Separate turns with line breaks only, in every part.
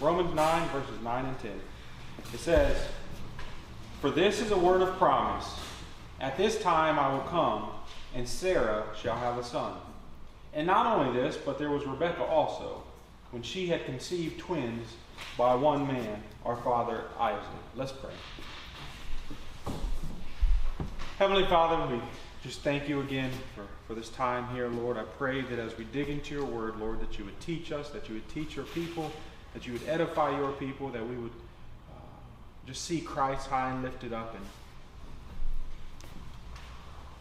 Romans 9, verses 9 and 10. It says, For this is a word of promise. At this time I will come, and Sarah shall have a son. And not only this, but there was Rebekah also, when she had conceived twins by one man, our father Isaac. Let's pray. Heavenly Father, we just thank you again for, for this time here, Lord. I pray that as we dig into your word, Lord, that you would teach us, that you would teach your people, that you would edify your people, that we would uh, just see Christ high and lifted up. And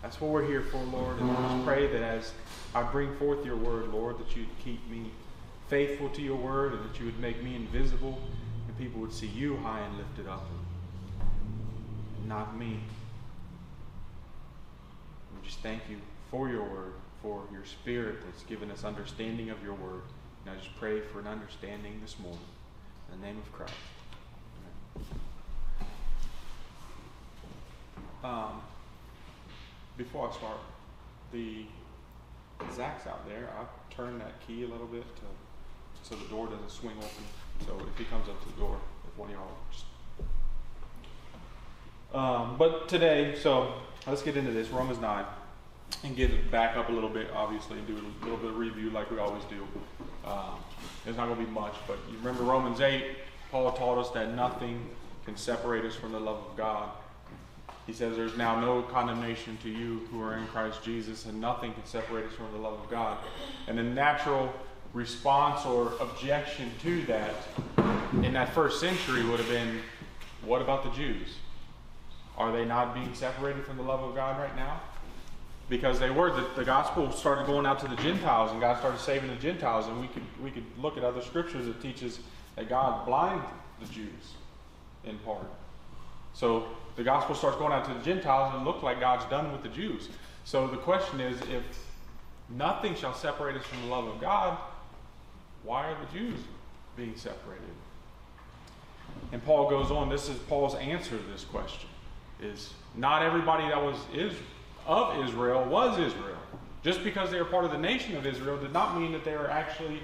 that's what we're here for, Lord. And I just pray that as I bring forth your word, Lord, that you'd keep me faithful to your word and that you would make me invisible and people would see you high and lifted up and not me We just thank you for your word, for your spirit that's given us understanding of your word. And I just pray for an understanding this morning. In the name of Christ. Um, before I start, the Zach's out there. I turned that key a little bit to, so the door doesn't swing open. So if he comes up to the door, if one of y'all just. Um, but today, so let's get into this. Romans 9 and get back up a little bit, obviously, and do a little bit of review like we always do. Um, there's not going to be much, but you remember Romans 8, Paul taught us that nothing can separate us from the love of God. He says there's now no condemnation to you who are in Christ Jesus, and nothing can separate us from the love of God. And the natural response or objection to that in that first century would have been what about the Jews? Are they not being separated from the love of God right now? Because they were. The, the gospel started going out to the Gentiles, and God started saving the Gentiles. And we could we could look at other scriptures that teaches that God blinded the Jews in part. So the gospel starts going out to the Gentiles, and it looks like God's done with the Jews. So the question is, if nothing shall separate us from the love of God, why are the Jews being separated? And Paul goes on. This is Paul's answer to this question: is not everybody that was is of Israel was Israel. Just because they were part of the nation of Israel did not mean that they were actually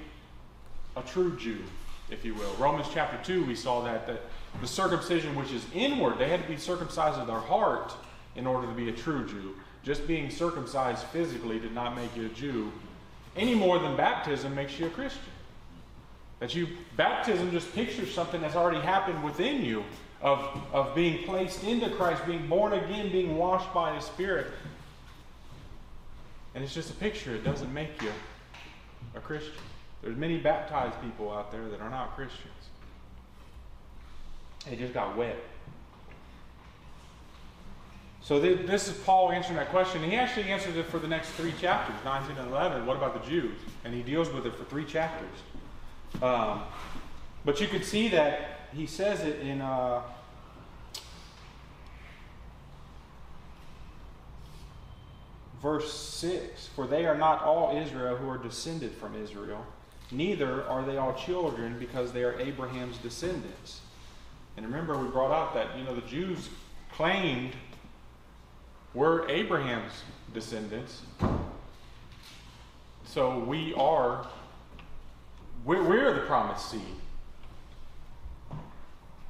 a true Jew, if you will. Romans chapter 2, we saw that, that the circumcision which is inward, they had to be circumcised of their heart in order to be a true Jew. Just being circumcised physically did not make you a Jew any more than baptism makes you a Christian. That you baptism just pictures something that's already happened within you of, of being placed into Christ, being born again, being washed by His Spirit. And it's just a picture, it doesn't make you a Christian. There's many baptized people out there that are not Christians. They just got wet. So this is Paul answering that question. He actually answers it for the next three chapters, 19 and 11. What about the Jews? And he deals with it for three chapters. Um, but you could see that he says it in uh, verse 6 For they are not all Israel who are descended from Israel, neither are they all children because they are Abraham's descendants. And remember, we brought out that, you know, the Jews claimed we're Abraham's descendants. So we are, we're, we're the promised seed.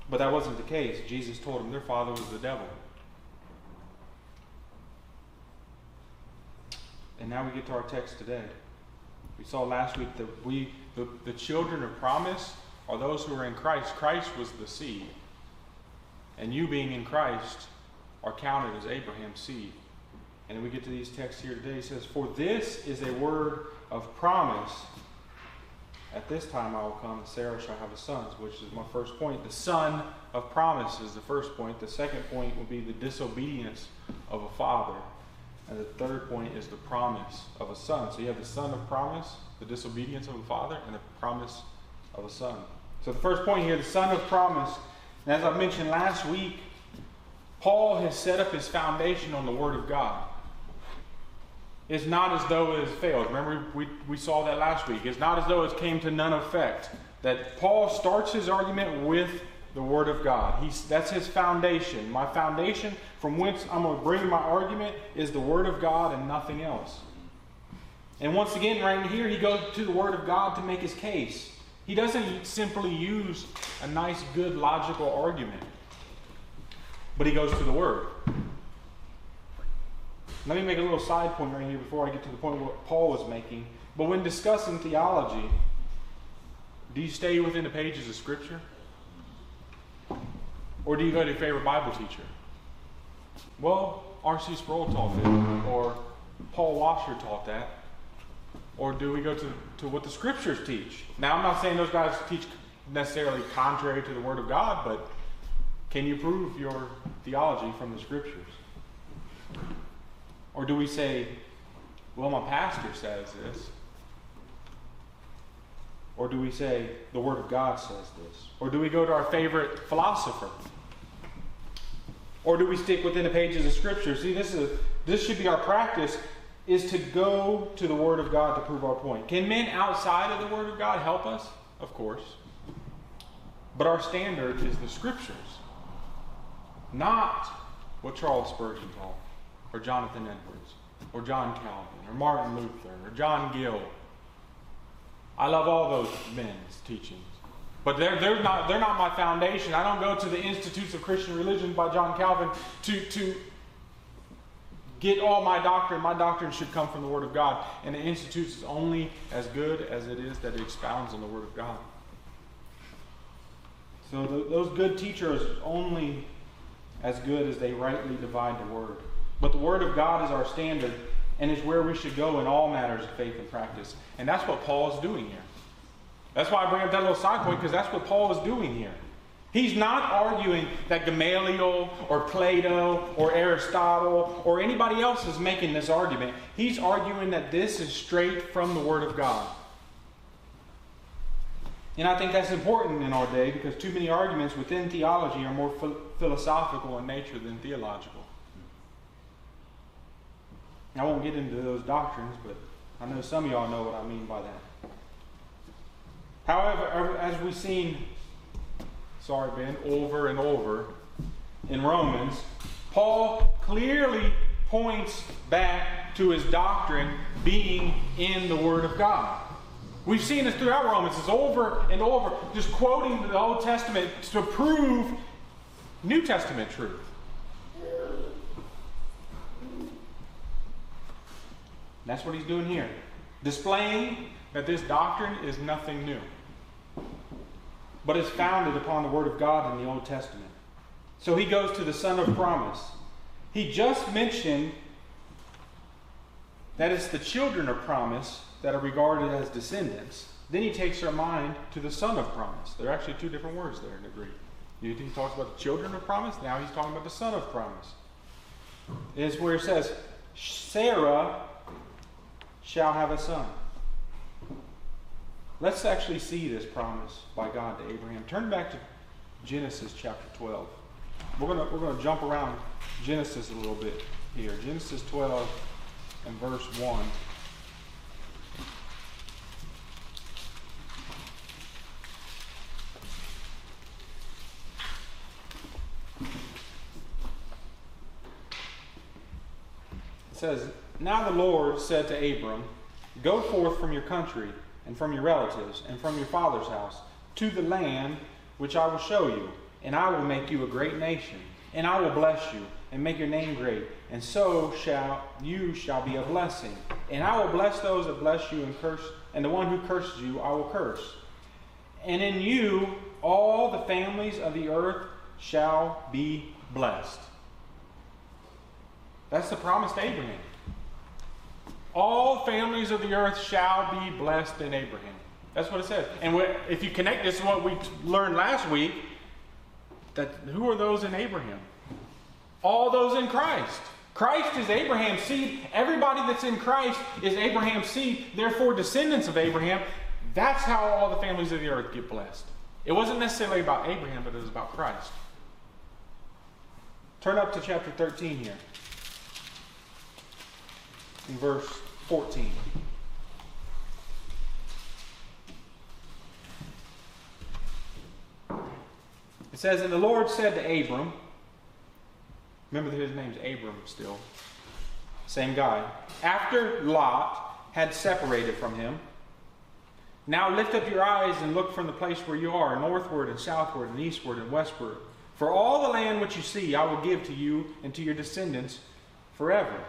But that wasn't the case. Jesus told them their father was the devil. And now we get to our text today. We saw last week that we, the, the children of promise, are those who are in Christ. Christ was the seed. And you being in Christ are counted as Abraham's seed. And we get to these texts here today. He says, For this is a word of promise. At this time I will come, and Sarah shall have a son, which is my first point. The son of promise is the first point. The second point will be the disobedience of a father. And the third point is the promise of a son. So you have the son of promise, the disobedience of a father, and the promise of a son. So the first point here, the son of promise. And as I mentioned last week, Paul has set up his foundation on the Word of God. It's not as though it has failed. Remember, we, we saw that last week. It's not as though it came to none effect. That Paul starts his argument with the Word of God. He's, that's his foundation. My foundation from whence I'm going to bring my argument is the Word of God and nothing else. And once again, right here, he goes to the Word of God to make his case. He doesn't simply use a nice, good, logical argument, but he goes to the Word. Let me make a little side point right here before I get to the point what Paul was making. But when discussing theology, do you stay within the pages of Scripture? Or do you go to your favorite Bible teacher? Well, R.C. Sproul taught that, or Paul Washer taught that. Or do we go to, to what the Scriptures teach? Now, I'm not saying those guys teach necessarily contrary to the Word of God, but can you prove your theology from the Scriptures? Or do we say, well, my pastor says this? Or do we say, the Word of God says this? Or do we go to our favorite philosopher? Or do we stick within the pages of Scripture? See, this, is, this should be our practice, is to go to the Word of God to prove our point. Can men outside of the Word of God help us? Of course. But our standard is the Scriptures, not what Charles Spurgeon taught or Jonathan Edwards, or John Calvin, or Martin Luther, or John Gill. I love all those men's teachings. But they're, they're, not, they're not my foundation. I don't go to the Institutes of Christian Religion by John Calvin to, to get all my doctrine. My doctrine should come from the Word of God. And the Institutes is only as good as it is that it expounds on the Word of God. So those good teachers only as good as they rightly divide the Word. But the Word of God is our standard and is where we should go in all matters of faith and practice. And that's what Paul is doing here. That's why I bring up that little side point, because that's what Paul is doing here. He's not arguing that Gamaliel or Plato or Aristotle or anybody else is making this argument. He's arguing that this is straight from the Word of God. And I think that's important in our day because too many arguments within theology are more philosophical in nature than theological. I won't get into those doctrines, but I know some of y'all know what I mean by that. However, as we've seen, sorry, Ben, over and over in Romans, Paul clearly points back to his doctrine being in the Word of God. We've seen this throughout Romans. It's over and over, just quoting the Old Testament to prove New Testament truth. That's what he's doing here. Displaying that this doctrine is nothing new, but is founded upon the Word of God in the Old Testament. So he goes to the Son of Promise. He just mentioned that it's the children of promise that are regarded as descendants. Then he takes our mind to the Son of Promise. There are actually two different words there in the Greek. He talks about the children of promise, now he's talking about the Son of Promise. It's where it says, Sarah shall have a son. Let's actually see this promise by God to Abraham. Turn back to Genesis chapter 12. We're going we're to jump around Genesis a little bit here. Genesis 12 and verse 1. It says, now the Lord said to Abram, Go forth from your country, and from your relatives, and from your father's house, to the land which I will show you, and I will make you a great nation, and I will bless you, and make your name great, and so shall you shall be a blessing. And I will bless those that bless you, and curse, and the one who curses you I will curse. And in you all the families of the earth shall be blessed. That's the promise to Abraham. All families of the earth shall be blessed in Abraham. That's what it says. And if you connect this to what we learned last week, that who are those in Abraham? All those in Christ. Christ is Abraham's seed. Everybody that's in Christ is Abraham's seed, therefore descendants of Abraham. That's how all the families of the earth get blessed. It wasn't necessarily about Abraham, but it was about Christ. Turn up to chapter 13 here. In verse 14. It says, And the Lord said to Abram, remember that his name's Abram still, same guy, after Lot had separated from him, Now lift up your eyes and look from the place where you are, northward and southward and eastward and westward. For all the land which you see, I will give to you and to your descendants forever.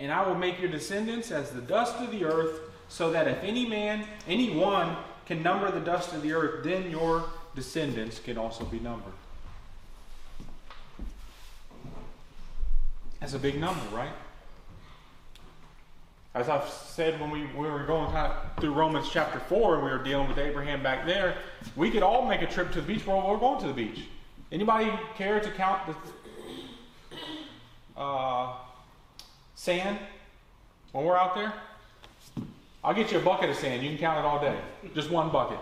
And I will make your descendants as the dust of the earth, so that if any man, any one, can number the dust of the earth, then your descendants can also be numbered. That's a big number, right? As I've said when we, we were going through Romans chapter 4 and we were dealing with Abraham back there, we could all make a trip to the beach. Well, we're going to the beach. Anybody care to count the uh, sand when we're out there? I'll get you a bucket of sand. You can count it all day. Just one bucket.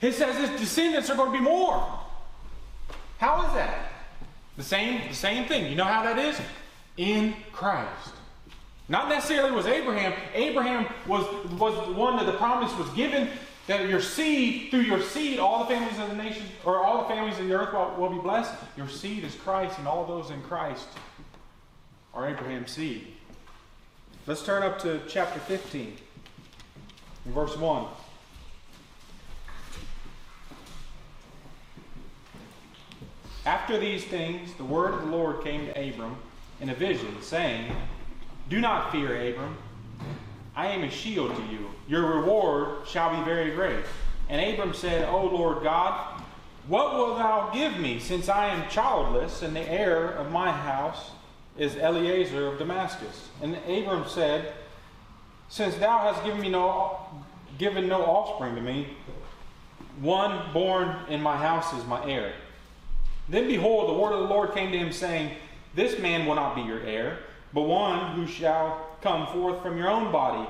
He says his descendants are going to be more. How is that? The same, the same thing. You know how that is? In Christ. Not necessarily was Abraham. Abraham was, was the one that the promise was given that your seed, through your seed, all the families of the nation, or all the families of the earth will, will be blessed. Your seed is Christ, and all those in Christ are Abraham's seed. Let's turn up to chapter 15, verse 1. After these things, the word of the Lord came to Abram in a vision, saying, Do not fear, Abram. I am a shield to you. Your reward shall be very great. And Abram said, O Lord God, what wilt thou give me, since I am childless, and the heir of my house is Eliezer of Damascus? And Abram said, Since thou hast given me no given no offspring to me, one born in my house is my heir. Then behold, the word of the Lord came to him, saying, This man will not be your heir, but one who shall come forth from your own body,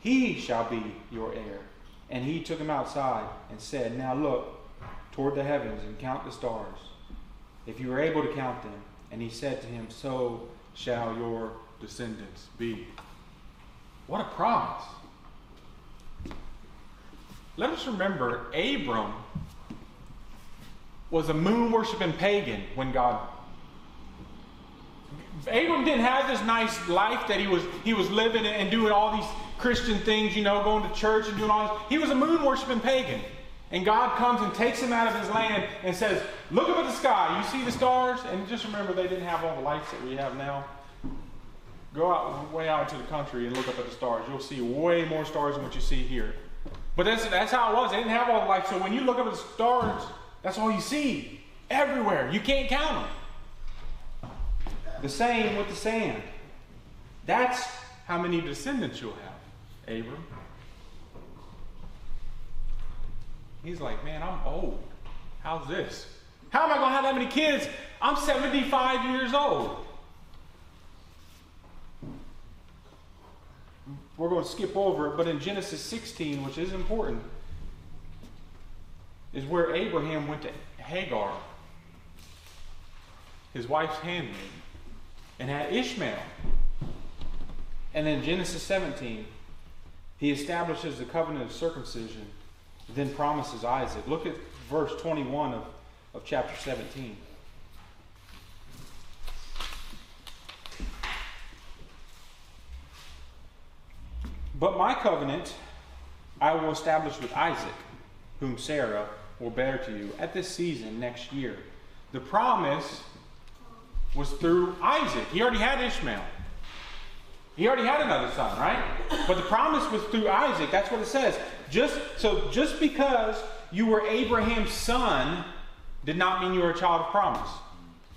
he shall be your heir. And he took him outside and said, Now look toward the heavens and count the stars, if you are able to count them. And he said to him, So shall your descendants be. What a promise. Let us remember Abram was a moon worshiping pagan when God. Abram didn't have this nice life that he was he was living and doing all these Christian things, you know, going to church and doing all this. He was a moon worshiping pagan. And God comes and takes him out of his land and says, Look up at the sky. You see the stars? And just remember, they didn't have all the lights that we have now. Go out way out to the country and look up at the stars. You'll see way more stars than what you see here. But that's, that's how it was. They didn't have all the lights. So when you look up at the stars, that's all you see everywhere. You can't count them. The same with the sand. That's how many descendants you'll have, Abram. He's like, man, I'm old. How's this? How am I going to have that many kids? I'm 75 years old. We're going to skip over it, but in Genesis 16, which is important, is where Abraham went to Hagar, his wife's handmaid, and had Ishmael. And then Genesis 17, he establishes the covenant of circumcision, then promises Isaac. Look at verse 21 of, of chapter 17. But my covenant I will establish with Isaac, whom Sarah will bear to you at this season next year. The promise was through Isaac. He already had Ishmael. He already had another son, right? But the promise was through Isaac. That's what it says. Just so just because you were Abraham's son did not mean you were a child of promise.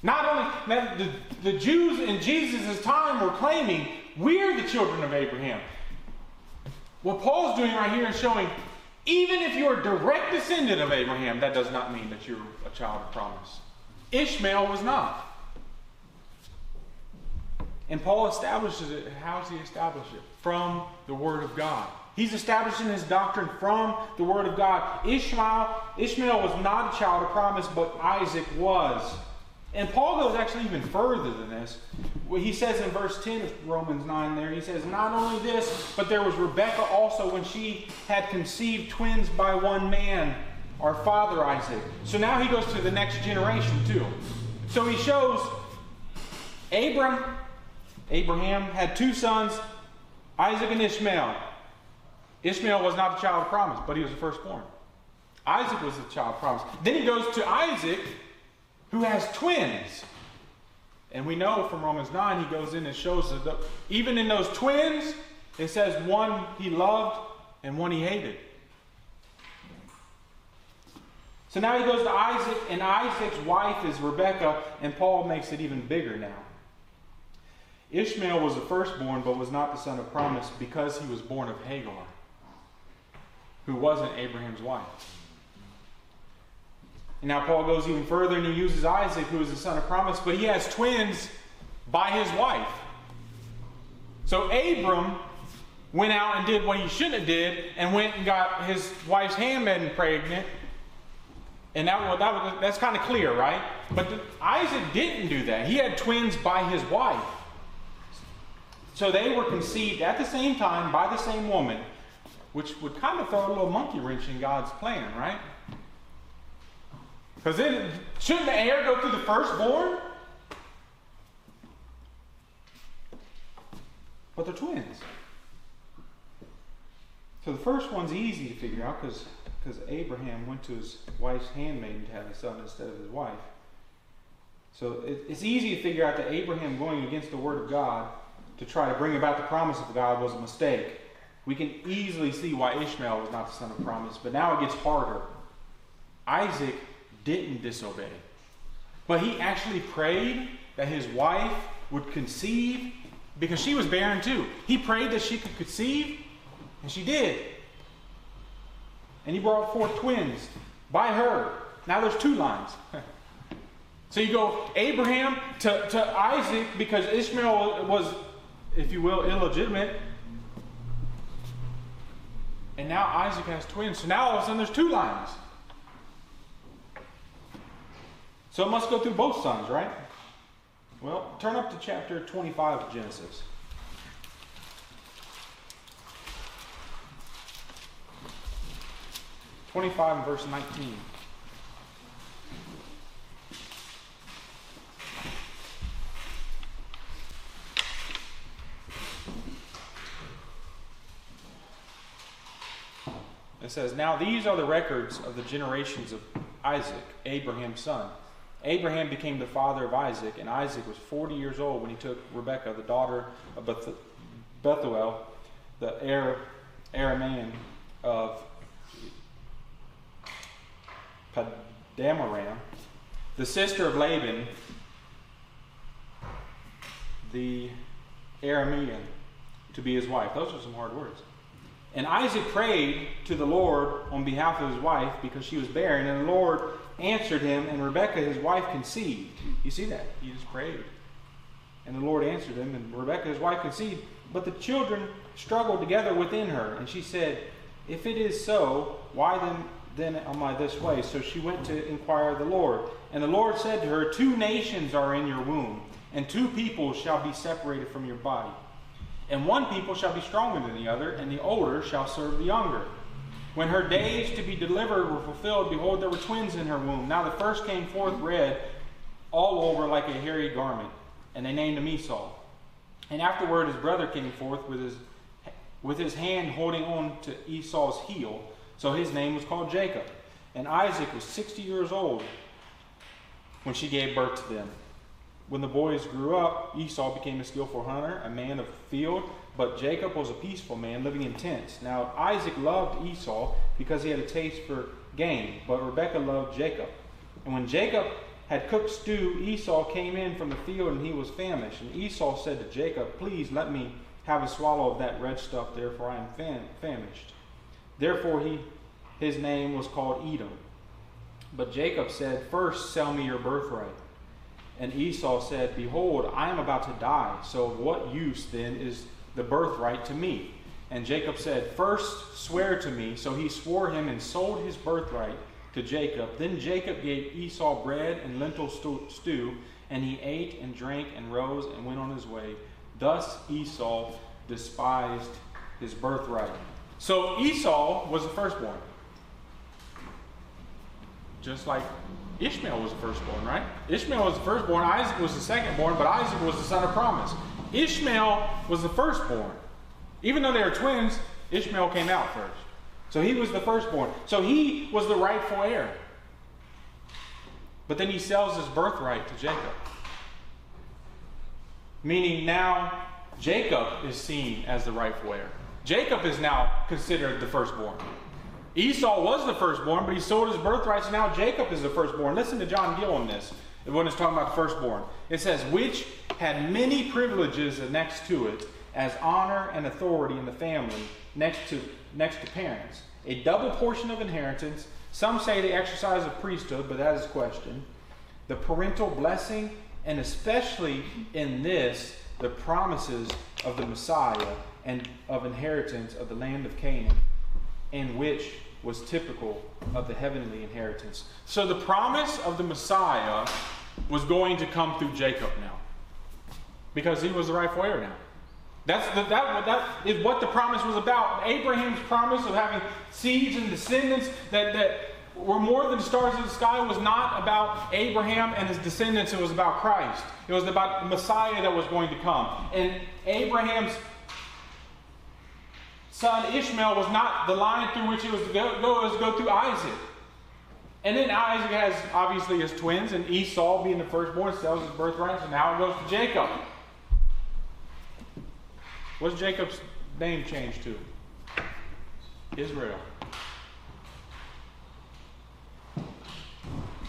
Not only the, the Jews in Jesus' time were claiming we're the children of Abraham. What Paul's doing right here is showing even if you're a direct descendant of Abraham, that does not mean that you're a child of promise. Ishmael was not. And Paul establishes it. How does he establish it? From the Word of God. He's establishing his doctrine from the Word of God. Ishmael, Ishmael was not a child of promise, but Isaac was. And Paul goes actually even further than this. He says in verse 10 of Romans 9 there, he says, Not only this, but there was Rebekah also when she had conceived twins by one man, our father Isaac. So now he goes to the next generation too. So he shows Abram, Abraham had two sons, Isaac and Ishmael. Ishmael was not the child of promise, but he was the firstborn. Isaac was the child of promise. Then he goes to Isaac, who has twins. And we know from Romans 9, he goes in and shows that even in those twins, it says one he loved and one he hated. So now he goes to Isaac, and Isaac's wife is Rebekah, and Paul makes it even bigger now. Ishmael was the firstborn, but was not the son of promise because he was born of Hagar, who wasn't Abraham's wife. And now Paul goes even further and he uses Isaac, who is the son of promise, but he has twins by his wife. So Abram went out and did what he shouldn't have did and went and got his wife's handmaiden pregnant. And that, that was, that's kind of clear, right? But the, Isaac didn't do that. He had twins by his wife. So they were conceived at the same time by the same woman, which would kind of throw a little monkey wrench in God's plan, right? Because then, shouldn't the heir go through the firstborn? But they're twins. So the first one's easy to figure out because Abraham went to his wife's handmaiden to have a son instead of his wife. So it, it's easy to figure out that Abraham going against the word of God to try to bring about the promise of God was a mistake. We can easily see why Ishmael was not the son of promise, but now it gets harder. Isaac didn't disobey, but he actually prayed that his wife would conceive because she was barren too. He prayed that she could conceive, and she did. And he brought forth twins by her. Now there's two lines. so you go Abraham to, to Isaac because Ishmael was if you will, illegitimate. And now Isaac has twins. So now all of a sudden there's two lines. So it must go through both sons, right? Well, turn up to chapter 25 of Genesis. Twenty-five and verse nineteen. It says, Now these are the records of the generations of Isaac, Abraham's son. Abraham became the father of Isaac, and Isaac was 40 years old when he took Rebekah, the daughter of Beth- Bethuel, the Aramean of Paddan-aram, the sister of Laban, the Aramean, to be his wife. Those are some hard words. And Isaac prayed to the Lord on behalf of his wife because she was barren, and the Lord answered him, and Rebekah, his wife, conceived. You see that? He just prayed. And the Lord answered him, and Rebekah, his wife, conceived. But the children struggled together within her, and she said, If it is so, why then, then am I this way? So she went to inquire of the Lord. And the Lord said to her, Two nations are in your womb, and two people shall be separated from your body. And one people shall be stronger than the other, and the older shall serve the younger. When her days to be delivered were fulfilled, behold, there were twins in her womb. Now the first came forth red all over like a hairy garment, and they named him Esau. And afterward his brother came forth with his, with his hand holding on to Esau's heel, so his name was called Jacob. And Isaac was sixty years old when she gave birth to them. When the boys grew up, Esau became a skillful hunter, a man of the field, but Jacob was a peaceful man living in tents. Now Isaac loved Esau because he had a taste for game, but Rebekah loved Jacob. And when Jacob had cooked stew, Esau came in from the field and he was famished. And Esau said to Jacob, Please let me have a swallow of that red stuff, therefore I am fam- famished. Therefore he, his name was called Edom. But Jacob said, First sell me your birthright. And Esau said, Behold, I am about to die, so of what use then is the birthright to me? And Jacob said, First swear to me. So he swore him and sold his birthright to Jacob. Then Jacob gave Esau bread and lentil stew, and he ate and drank and rose and went on his way. Thus Esau despised his birthright. So Esau was the firstborn. Just like Ishmael was the firstborn, right? Ishmael was the firstborn, Isaac was the secondborn, but Isaac was the son of promise. Ishmael was the firstborn. Even though they were twins, Ishmael came out first. So he was the firstborn. So he was the rightful heir. But then he sells his birthright to Jacob. Meaning now Jacob is seen as the rightful heir. Jacob is now considered the firstborn. Esau was the firstborn, but he sold his birthright, so now Jacob is the firstborn. Listen to John Gill on this when it's talking about the firstborn. It says, which had many privileges next to it, as honor and authority in the family next to next to parents. A double portion of inheritance. Some say the exercise of priesthood, but that is a question. The parental blessing, and especially in this, the promises of the Messiah and of inheritance of the land of Canaan, and which was typical of the heavenly inheritance. So the promise of the Messiah was going to come through Jacob now, because he was the rightful heir now. That's the, that, that is what the promise was about. Abraham's promise of having seeds and descendants that, that were more than the stars of the sky was not about Abraham and his descendants, it was about Christ. It was about the Messiah that was going to come. And Abraham's son Ishmael was not the line through which he was to go, go, was to go through Isaac. And then Isaac has obviously his twins, and Esau, being the firstborn, sells his birthright, so now it goes to Jacob. What's Jacob's name changed to? Israel.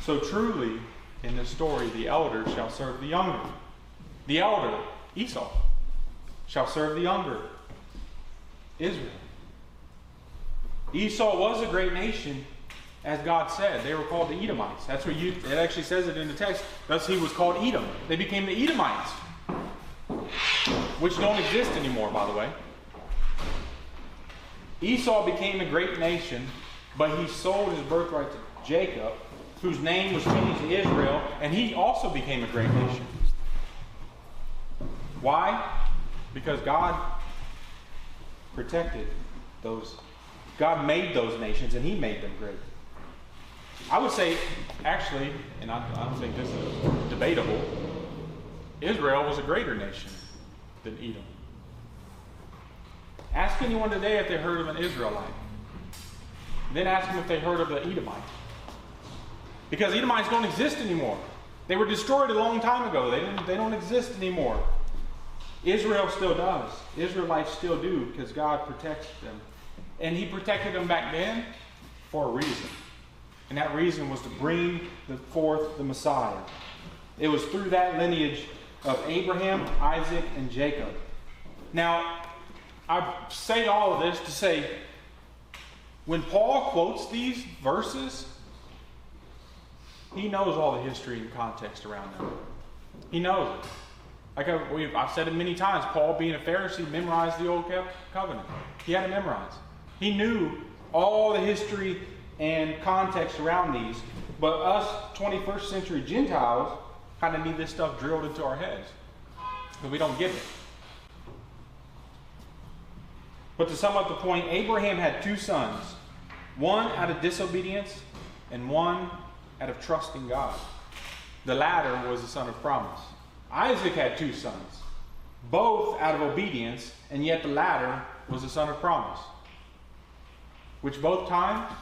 So truly, in this story, the elder shall serve the younger. The elder, Esau, shall serve the younger, Israel. Esau was a great nation, as God said. They were called the Edomites. That's what you, it actually says it in the text. Thus he was called Edom. They became the Edomites, which don't exist anymore, by the way. Esau became a great nation, but he sold his birthright to Jacob, whose name was changed to Israel, and he also became a great nation. Why? Because God protected those. God made those nations, and he made them great. I would say, actually, and I, I don't think this is debatable, Israel was a greater nation than Edom. Ask anyone today if they heard of an Israelite. Then ask them if they heard of the Edomite. Because Edomites don't exist anymore. They were destroyed a long time ago. They, didn't, they don't exist anymore. Israel still does. Israelites still do because God protects them. And He protected them back then for a reason. And that reason was to bring forth the Messiah. It was through that lineage of Abraham, Isaac, and Jacob. Now, I say all of this to say when Paul quotes these verses, he knows all the history and context around them. He knows it. Like uh, I, have said it many times, Paul, being a Pharisee, memorized the Old Covenant. He had it memorized. He knew all the history and context around these. But us 21st century Gentiles kind of need this stuff drilled into our heads because we don't get it. But to sum up the point, Abraham had two sons one out of disobedience and one out of trusting God. The latter was the son of promise. Isaac had two sons, both out of obedience, and yet the latter was the son of promise, which both times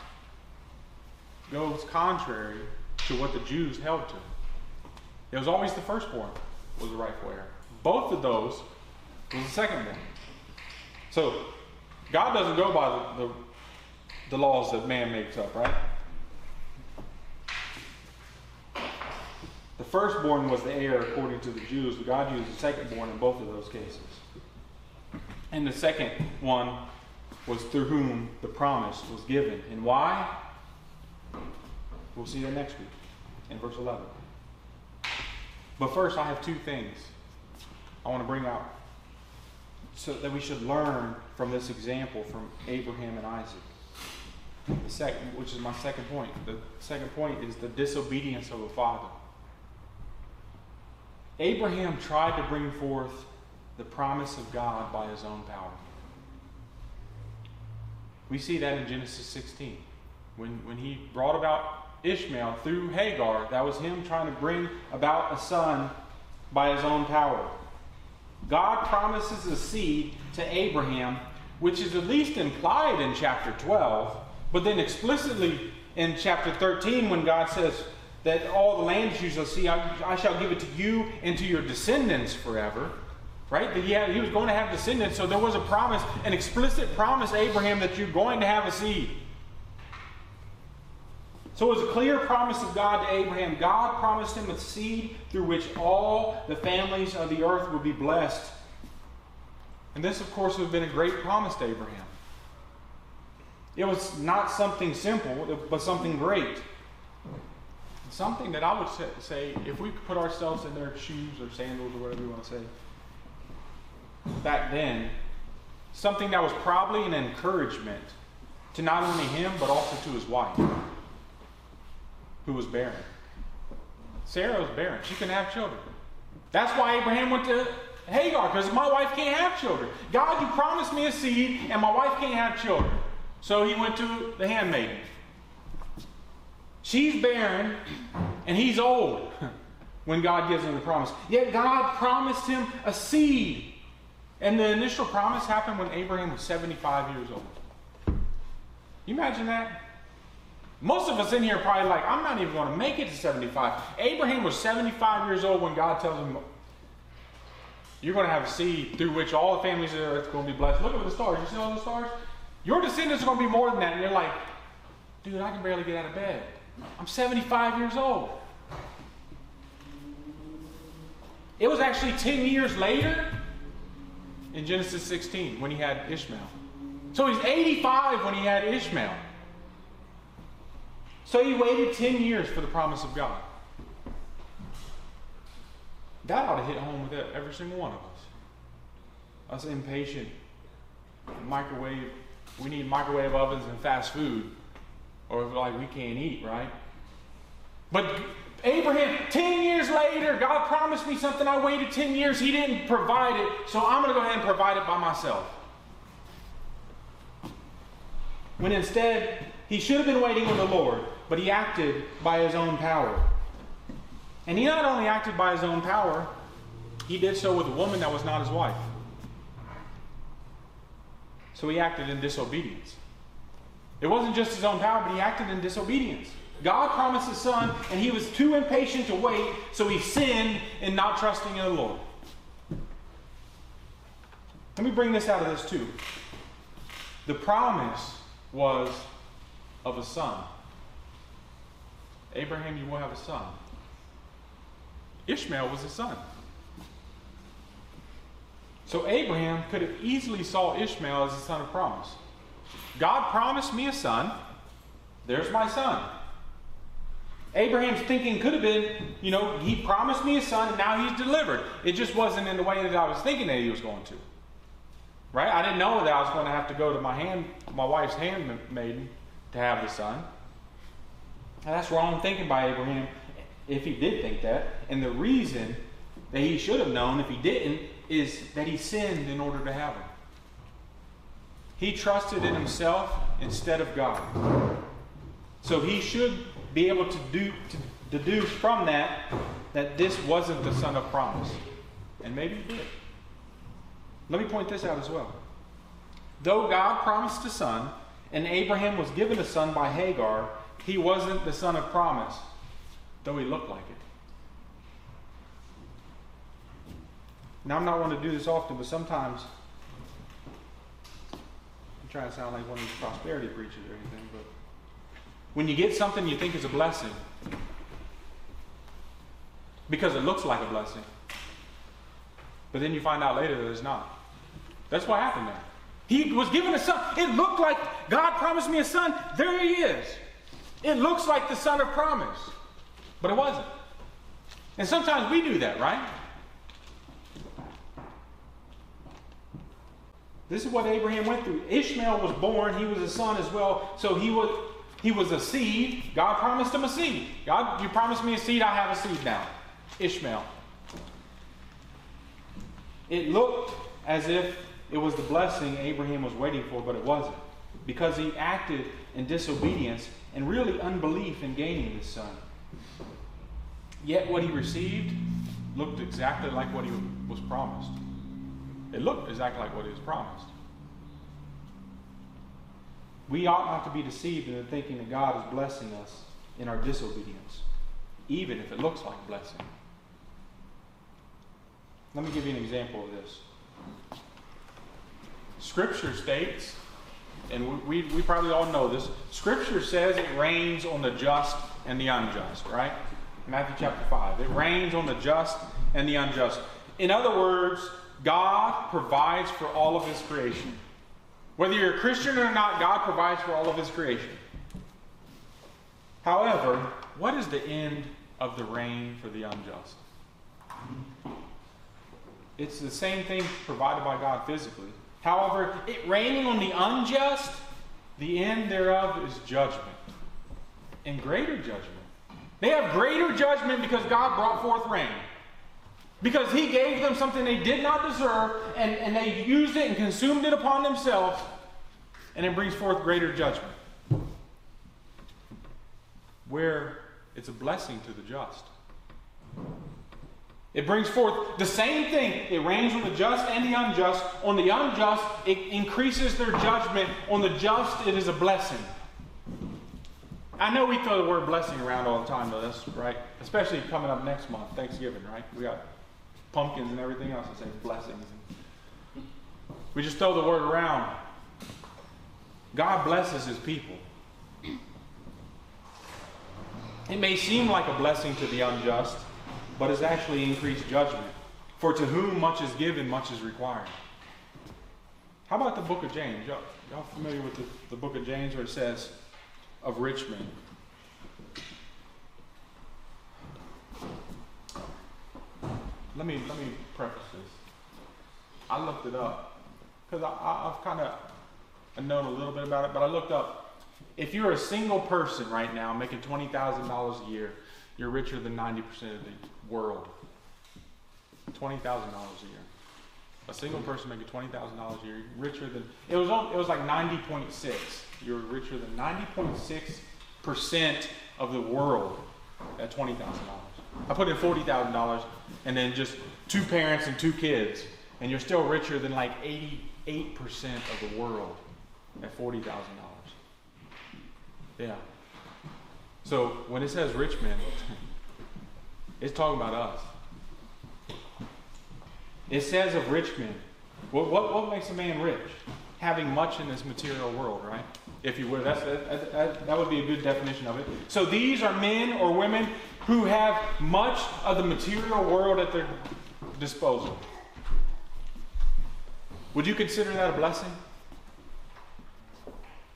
goes contrary to what the Jews held to. It was always the firstborn was the rightful heir. Both of those was the secondborn. So God doesn't go by the, the, the laws that man makes up, right? The firstborn was the heir according to the Jews, but God used the secondborn in both of those cases. And the second one was through whom the promise was given. And why? We'll see that next week in verse 11. But first, I have two things I want to bring out so that we should learn from this example from Abraham and Isaac. The second, which is my second point. The second point is the disobedience of a father. Abraham tried to bring forth the promise of God by his own power. We see that in Genesis 16. When, when he brought about Ishmael through Hagar, that was him trying to bring about a son by his own power. God promises a seed to Abraham which is at least implied in chapter 12, but then explicitly in chapter 13 when God says that all the land you shall see, I, I shall give it to you and to your descendants forever. Right? That he, had, he was going to have descendants, so there was a promise, an explicit promise Abraham that you're going to have a seed. So it was a clear promise of God to Abraham. God promised him a seed through which all the families of the earth would be blessed. And this, of course, would have been a great promise to Abraham. It was not something simple, but something great. Something that I would say, if we could put ourselves in their shoes or sandals or whatever you want to say, back then, something that was probably an encouragement to not only him, but also to his wife, who was barren. Sarah was barren. She couldn't have children. That's why Abraham went to Hagar, because my wife can't have children. God, you promised me a seed, and my wife can't have children. So he went to the handmaiden. She's barren, and he's old when God gives him the promise. Yet God promised him a seed. And the initial promise happened when Abraham was 75 years old. You imagine that? Most of us in here probably like, I'm not even going to make it to 75. Abraham was 75 years old when God tells him, You're going to have a seed through which all the families of the earth are going to be blessed. Look at the stars. You see all the stars? Your descendants are going to be more than that. And you're like, Dude, I can barely get out of bed. I'm 75 years old. It was actually 10 years later in Genesis 16 when he had Ishmael. So he's 85 when he had Ishmael. So he waited 10 years for the promise of God. That ought to hit home with every single one of us. Us impatient, microwave, we need microwave ovens and fast food, or like we can't eat, right? But Abraham, 10 years later, God promised me something. I waited 10 years. He didn't provide it, so I'm going to go ahead and provide it by myself. When instead, he should have been waiting on the Lord, but he acted by his own power. And he not only acted by his own power, he did so with a woman that was not his wife. So he acted in disobedience. It wasn't just his own power, but he acted in disobedience. God promised a son, and he was too impatient to wait, so he sinned in not trusting in the Lord. Let me bring this out of this too. The promise was of a son. Abraham, you will have a son. Ishmael was a son. So Abraham could have easily saw Ishmael as a son of promise. God promised me a son. There's my son. Abraham's thinking could have been, you know, he promised me a son and now he's delivered. It just wasn't in the way that I was thinking that he was going to. Right? I didn't know that I was going to have to go to my hand, my wife's handmaiden to have the son. That's wrong thinking by Abraham if he did think that. And the reason that he should have known if he didn't is that he sinned in order to have him. He trusted in himself instead of God. So he should be able to, do, to deduce from that that this wasn't the son of promise. And maybe he did. Let me point this out as well. Though God promised a son, and Abraham was given a son by Hagar, he wasn't the son of promise, though he looked like it. Now, I'm not one to do this often, but sometimes I'm trying to sound like one of these prosperity preachers or anything, but when you get something you think is a blessing, because it looks like a blessing, but then you find out later that it's not. That's what happened there. He was given a son. It looked like God promised me a son. There he is. It looks like the son of promise, but it wasn't. And sometimes we do that, right? This is what Abraham went through. Ishmael was born, he was a son as well, so he was he was a seed. God promised him a seed. God, you promised me a seed, I have a seed now. Ishmael. It looked as if it was the blessing Abraham was waiting for, but it wasn't. Because he acted in disobedience and really unbelief in gaining this son. Yet what he received looked exactly like what he was promised. It looked exactly like what he was promised. we ought not to be deceived into thinking that God is blessing us in our disobedience, even if it looks like blessing. Let me give you an example of this. Scripture states, and we, we, we probably all know this, Scripture says it rains on the just and the unjust, right? Matthew chapter 5. It rains on the just and the unjust. In other words, God provides for all of His creation. Whether you're a Christian or not, God provides for all of His creation. However, what is the end of the rain for the unjust? It's the same thing provided by God physically. However, it raining on the unjust, the end thereof is judgment and greater judgment. They have greater judgment because God brought forth rain. Because he gave them something they did not deserve, and, and they used it and consumed it upon themselves, and it brings forth greater judgment. Where it's a blessing to the just. It brings forth the same thing. It rains on the just and the unjust. On the unjust, it increases their judgment. On the just, it is a blessing. I know we throw the word blessing around all the time, though. That's right. Especially coming up next month, Thanksgiving, right? We got pumpkins and everything else that say blessings. We just throw the word around. God blesses his people. It may seem like a blessing to the unjust, but it's actually increased judgment. For to whom much is given, much is required. How about the book of James? Y'all, y'all familiar with the, the book of James where it says of rich men? Let me let me preface this. I looked it up because I, have kind of known a little bit about it, but I looked up. If you're a single person right now making twenty thousand dollars a year, you're richer than ninety percent of the world. Twenty thousand dollars a year. A single person making twenty thousand dollars a year, richer than it was. It was like ninety point six. You're richer than ninety point six percent of the world at twenty thousand dollars. I put in forty thousand dollars, and then just two parents and two kids, and you're still richer than like eighty-eight percent of the world at forty thousand dollars. Yeah. So when it says rich men, it's talking about us. It says of rich men. What, what, what makes a man rich? Having much in this material world, right? If you would, that's, that, that, that would be a good definition of it. So these are men or women who have much of the material world at their disposal. Would you consider that a blessing?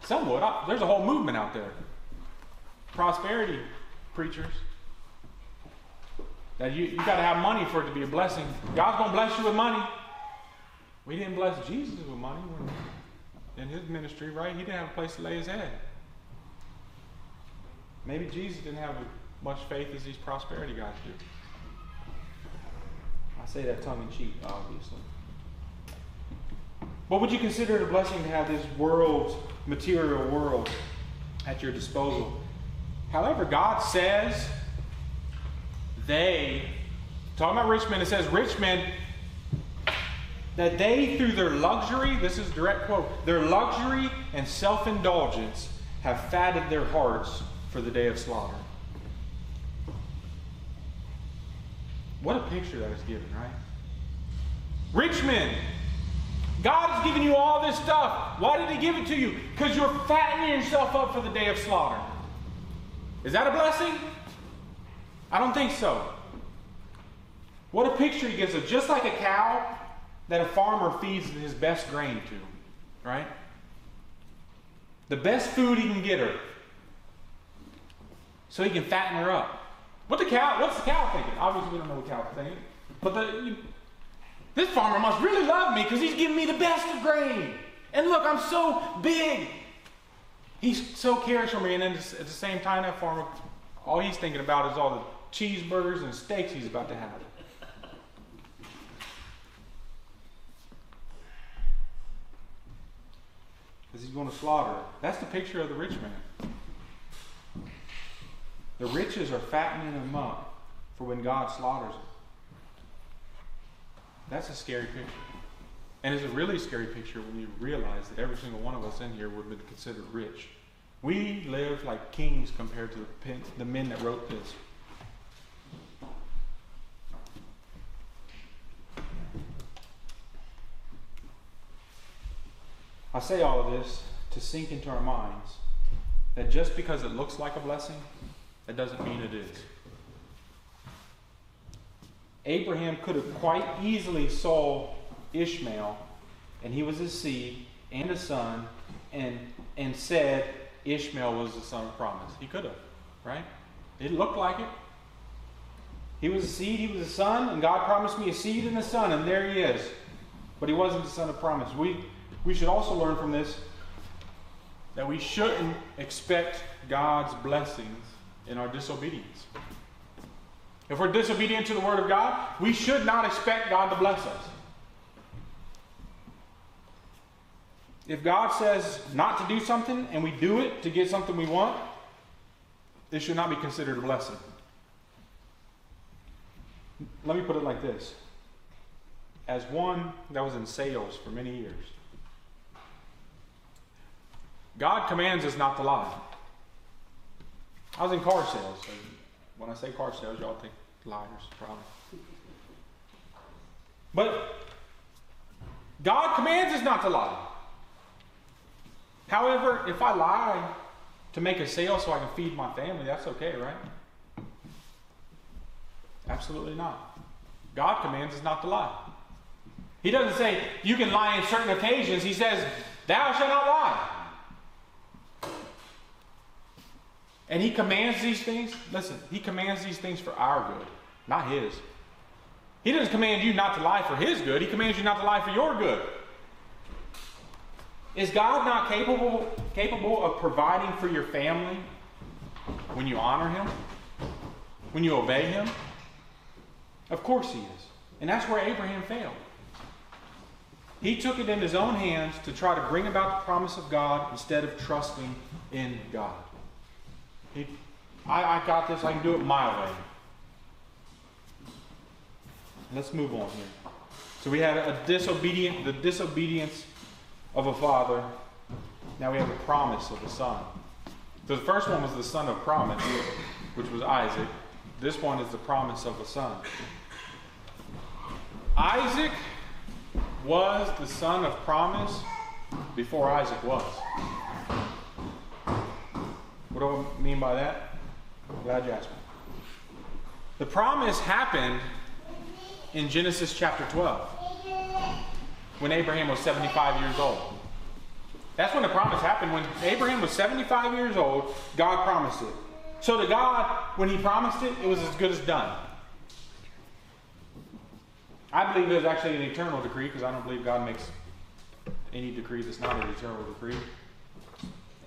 Some would. There's a whole movement out there. Prosperity preachers. That you, you got to have money for it to be a blessing. God's going to bless you with money. We didn't bless Jesus with money in his ministry, right? He didn't have a place to lay his head. Maybe Jesus didn't have much faith as these prosperity guys do. I say that tongue in cheek, obviously. But would you consider it a blessing to have this world, material world, at your disposal? However, God says they, talking about rich men, it says rich men, that they, through their luxury, this is direct quote, their luxury and self indulgence have fatted their hearts for the day of slaughter. What a picture that is given, right? Rich men, God has given you all this stuff. Why did He give it to you? Because you're fattening yourself up for the day of slaughter. Is that a blessing? I don't think so. What a picture he gives us. Just like a cow that a farmer feeds his best grain to, right? The best food he can get her. So he can fatten her up. What the cow? What's the cow thinking? Obviously, we don't know what cow's thinking. But the, you, this farmer must really love me because he's giving me the best of grain. And look, I'm so big. He so cares for me. And then at the same time, that farmer, all he's thinking about is all the cheeseburgers and steaks he's about to have. Because he's going to slaughter. That's the picture of the rich man. The riches are fattening them up for when God slaughters them. That's a scary picture. And it's a really scary picture when you realize that every single one of us in here would have been considered rich. We live like kings compared to the, the men that wrote this. I say all of this to sink into our minds that just because it looks like a blessing, that doesn't mean it is. Abraham could have quite easily saw Ishmael, and he was his seed and a son, and, and said Ishmael was the son of promise. He could have, right? It looked like it. He was a seed, he was a son, and God promised me a seed and a son, and there he is. But he wasn't the son of promise. We, we should also learn from this that we shouldn't expect God's blessings in our disobedience. If we're disobedient to the Word of God, we should not expect God to bless us. If God says not to do something and we do it to get something we want, it should not be considered a blessing. Let me put it like this as one that was in sales for many years, God commands us not to lie. I was in car sales. So when I say car sales, y'all think liars, probably. But God commands us not to lie. However, if I lie to make a sale so I can feed my family, that's okay, right? Absolutely not. God commands us not to lie. He doesn't say you can lie in certain occasions. He says, Thou shalt not lie. And he commands these things. Listen, he commands these things for our good, not his. He doesn't command you not to lie for his good, he commands you not to lie for your good. Is God not capable, capable of providing for your family when you honor him? When you obey him? Of course he is. And that's where Abraham failed. He took it in his own hands to try to bring about the promise of God instead of trusting in God. He, I, I got this, I can do it my way. Let's move on here. So we had a disobedient, the disobedience of a father. Now we have a promise of a son. So the first one was the son of promise, which was Isaac. This one is the promise of a son. Isaac was the son of promise before Isaac was. What do I mean by that? I'm glad you asked me. The promise happened in Genesis chapter 12 when Abraham was 75 years old. That's when the promise happened. When Abraham was 75 years old, God promised it. So to God, when he promised it, it was as good as done. I believe it was actually an eternal decree because I don't believe God makes any decree that's not an eternal decree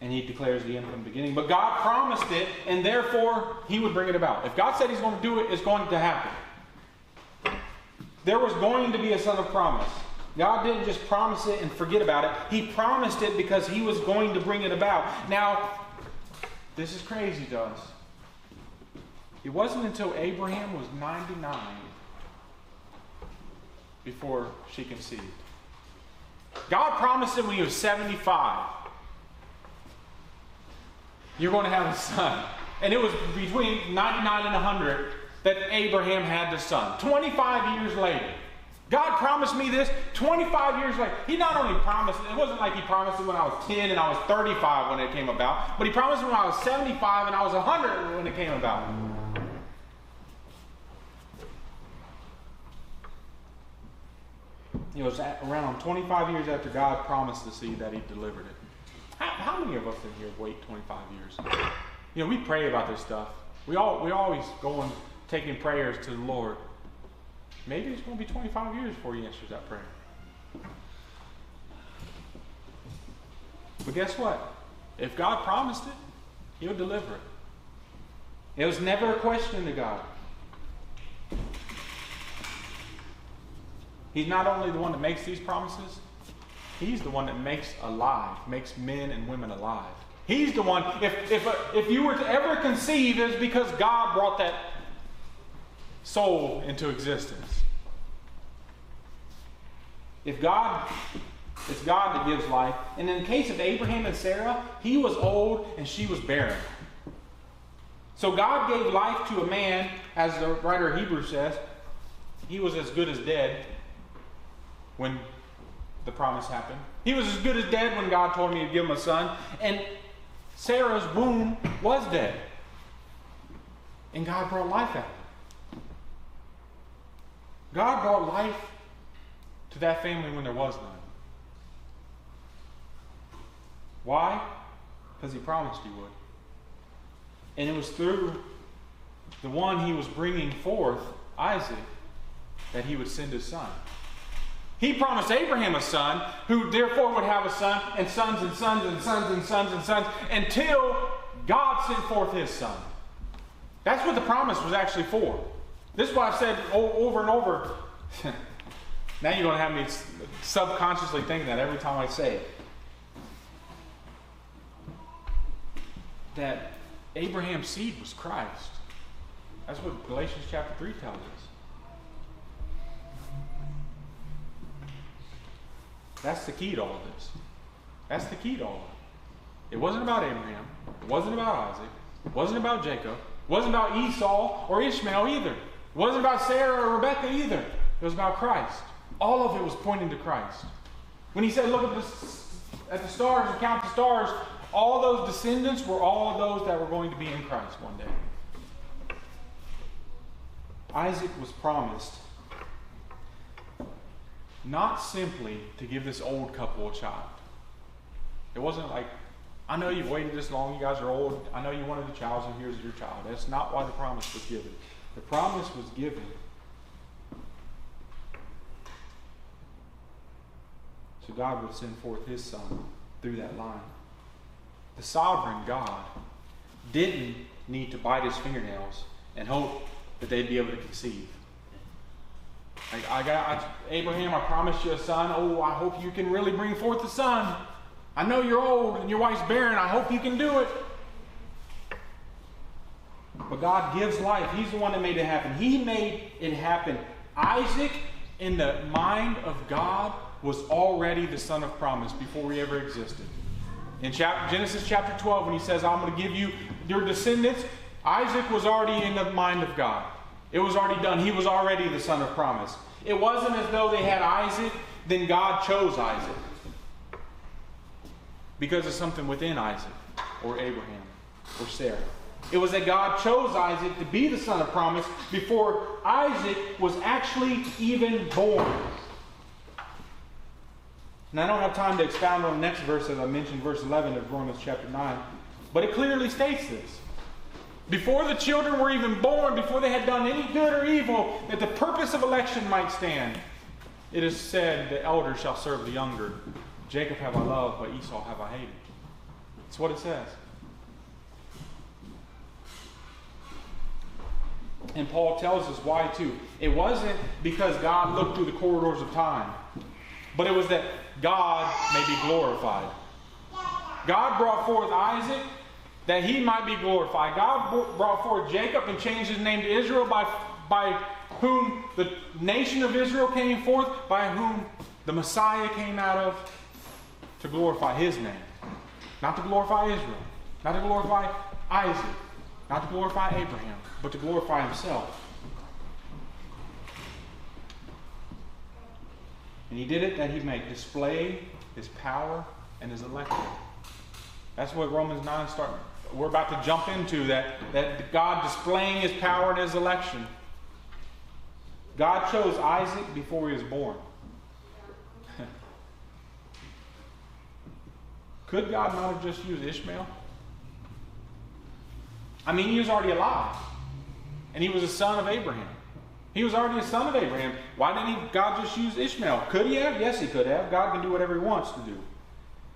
and he declares the end from the beginning. But God promised it, and therefore he would bring it about. If God said he's going to do it, it's going to happen. There was going to be a son of promise. God didn't just promise it and forget about it. He promised it because he was going to bring it about. Now, this is crazy to us. It wasn't until Abraham was 99 before she conceived. God promised him when he was 75 you're going to have a son. And it was between 99 and 100 that Abraham had the son. 25 years later. God promised me this 25 years later. He not only promised, it wasn't like he promised it when I was 10 and I was 35 when it came about, but he promised it when I was 75 and I was 100 when it came about. It was around 25 years after God promised the seed that he delivered it. How, how many of us in here wait 25 years? You know, we pray about this stuff. We all we always go and taking prayers to the Lord. Maybe it's going to be 25 years before He answers that prayer. But guess what? If God promised it, He'll deliver it. It was never a question to God. He's not only the one that makes these promises, He's the one that makes alive, makes men and women alive. He's the one, if, if, if you were to ever conceive, it's because God brought that soul into existence. If God, it's God that gives life. And in the case of Abraham and Sarah, he was old and she was barren. So God gave life to a man, as the writer of Hebrews says, he was as good as dead when the promise happened. He was as good as dead when God told me to give him a son. And Sarah's womb was dead. And God brought life out. God brought life to that family when there was none. Why? Because He promised He would. And it was through the one He was bringing forth, Isaac, that He would send His son. He promised Abraham a son, who therefore would have a son, and sons and sons and sons and sons and sons, until God sent forth his son. That's what the promise was actually for. This is what I've said over and over. now you're going to have me subconsciously think that every time I say it. That Abraham's seed was Christ. That's what Galatians chapter 3 tells us. That's the key to all of this. That's the key to all of it. It wasn't about Abraham. It wasn't about Isaac. It wasn't about Jacob. It wasn't about Esau or Ishmael either. It wasn't about Sarah or Rebecca either. It was about Christ. All of it was pointing to Christ. When he said, Look at the, at the stars and count the stars, all those descendants were all those that were going to be in Christ one day. Isaac was promised not simply to give this old couple a child. It wasn't like, I know you've waited this long, you guys are old, I know you wanted a child, and here's your child. That's not why the promise was given. The promise was given so God would send forth his son through that line. The sovereign God didn't need to bite his fingernails and hope that they'd be able to conceive. I got I, Abraham, I promised you a son. Oh, I hope you can really bring forth a son. I know you're old and your wife's barren. I hope you can do it. But God gives life. He's the one that made it happen. He made it happen. Isaac, in the mind of God, was already the son of promise before he ever existed. In chapter, Genesis chapter 12, when he says, I'm going to give you your descendants, Isaac was already in the mind of God. It was already done. He was already the son of promise. It wasn't as though they had Isaac, then God chose Isaac. Because of something within Isaac, or Abraham, or Sarah. It was that God chose Isaac to be the son of promise before Isaac was actually even born. And I don't have time to expound on the next verse as I mentioned, verse 11 of Romans chapter 9. But it clearly states this. Before the children were even born, before they had done any good or evil, that the purpose of election might stand. It is said, The elder shall serve the younger. Jacob have I loved, but Esau have I hated. That's what it says. And Paul tells us why too. It wasn't because God looked through the corridors of time, but it was that God may be glorified. God brought forth Isaac that he might be glorified. God brought forth Jacob and changed his name to Israel, by, by whom the nation of Israel came forth, by whom the Messiah came out of, to glorify his name. Not to glorify Israel, not to glorify Isaac, not to glorify Abraham, but to glorify himself. And he did it that he might display his power and his election. That's what Romans 9 starts we're about to jump into that, that God displaying his power and his election. God chose Isaac before he was born. Could God not have just used Ishmael? I mean, he was already alive. And he was a son of Abraham. He was already a son of Abraham. Why didn't he, God just use Ishmael? Could he have? Yes, he could have. God can do whatever he wants to do.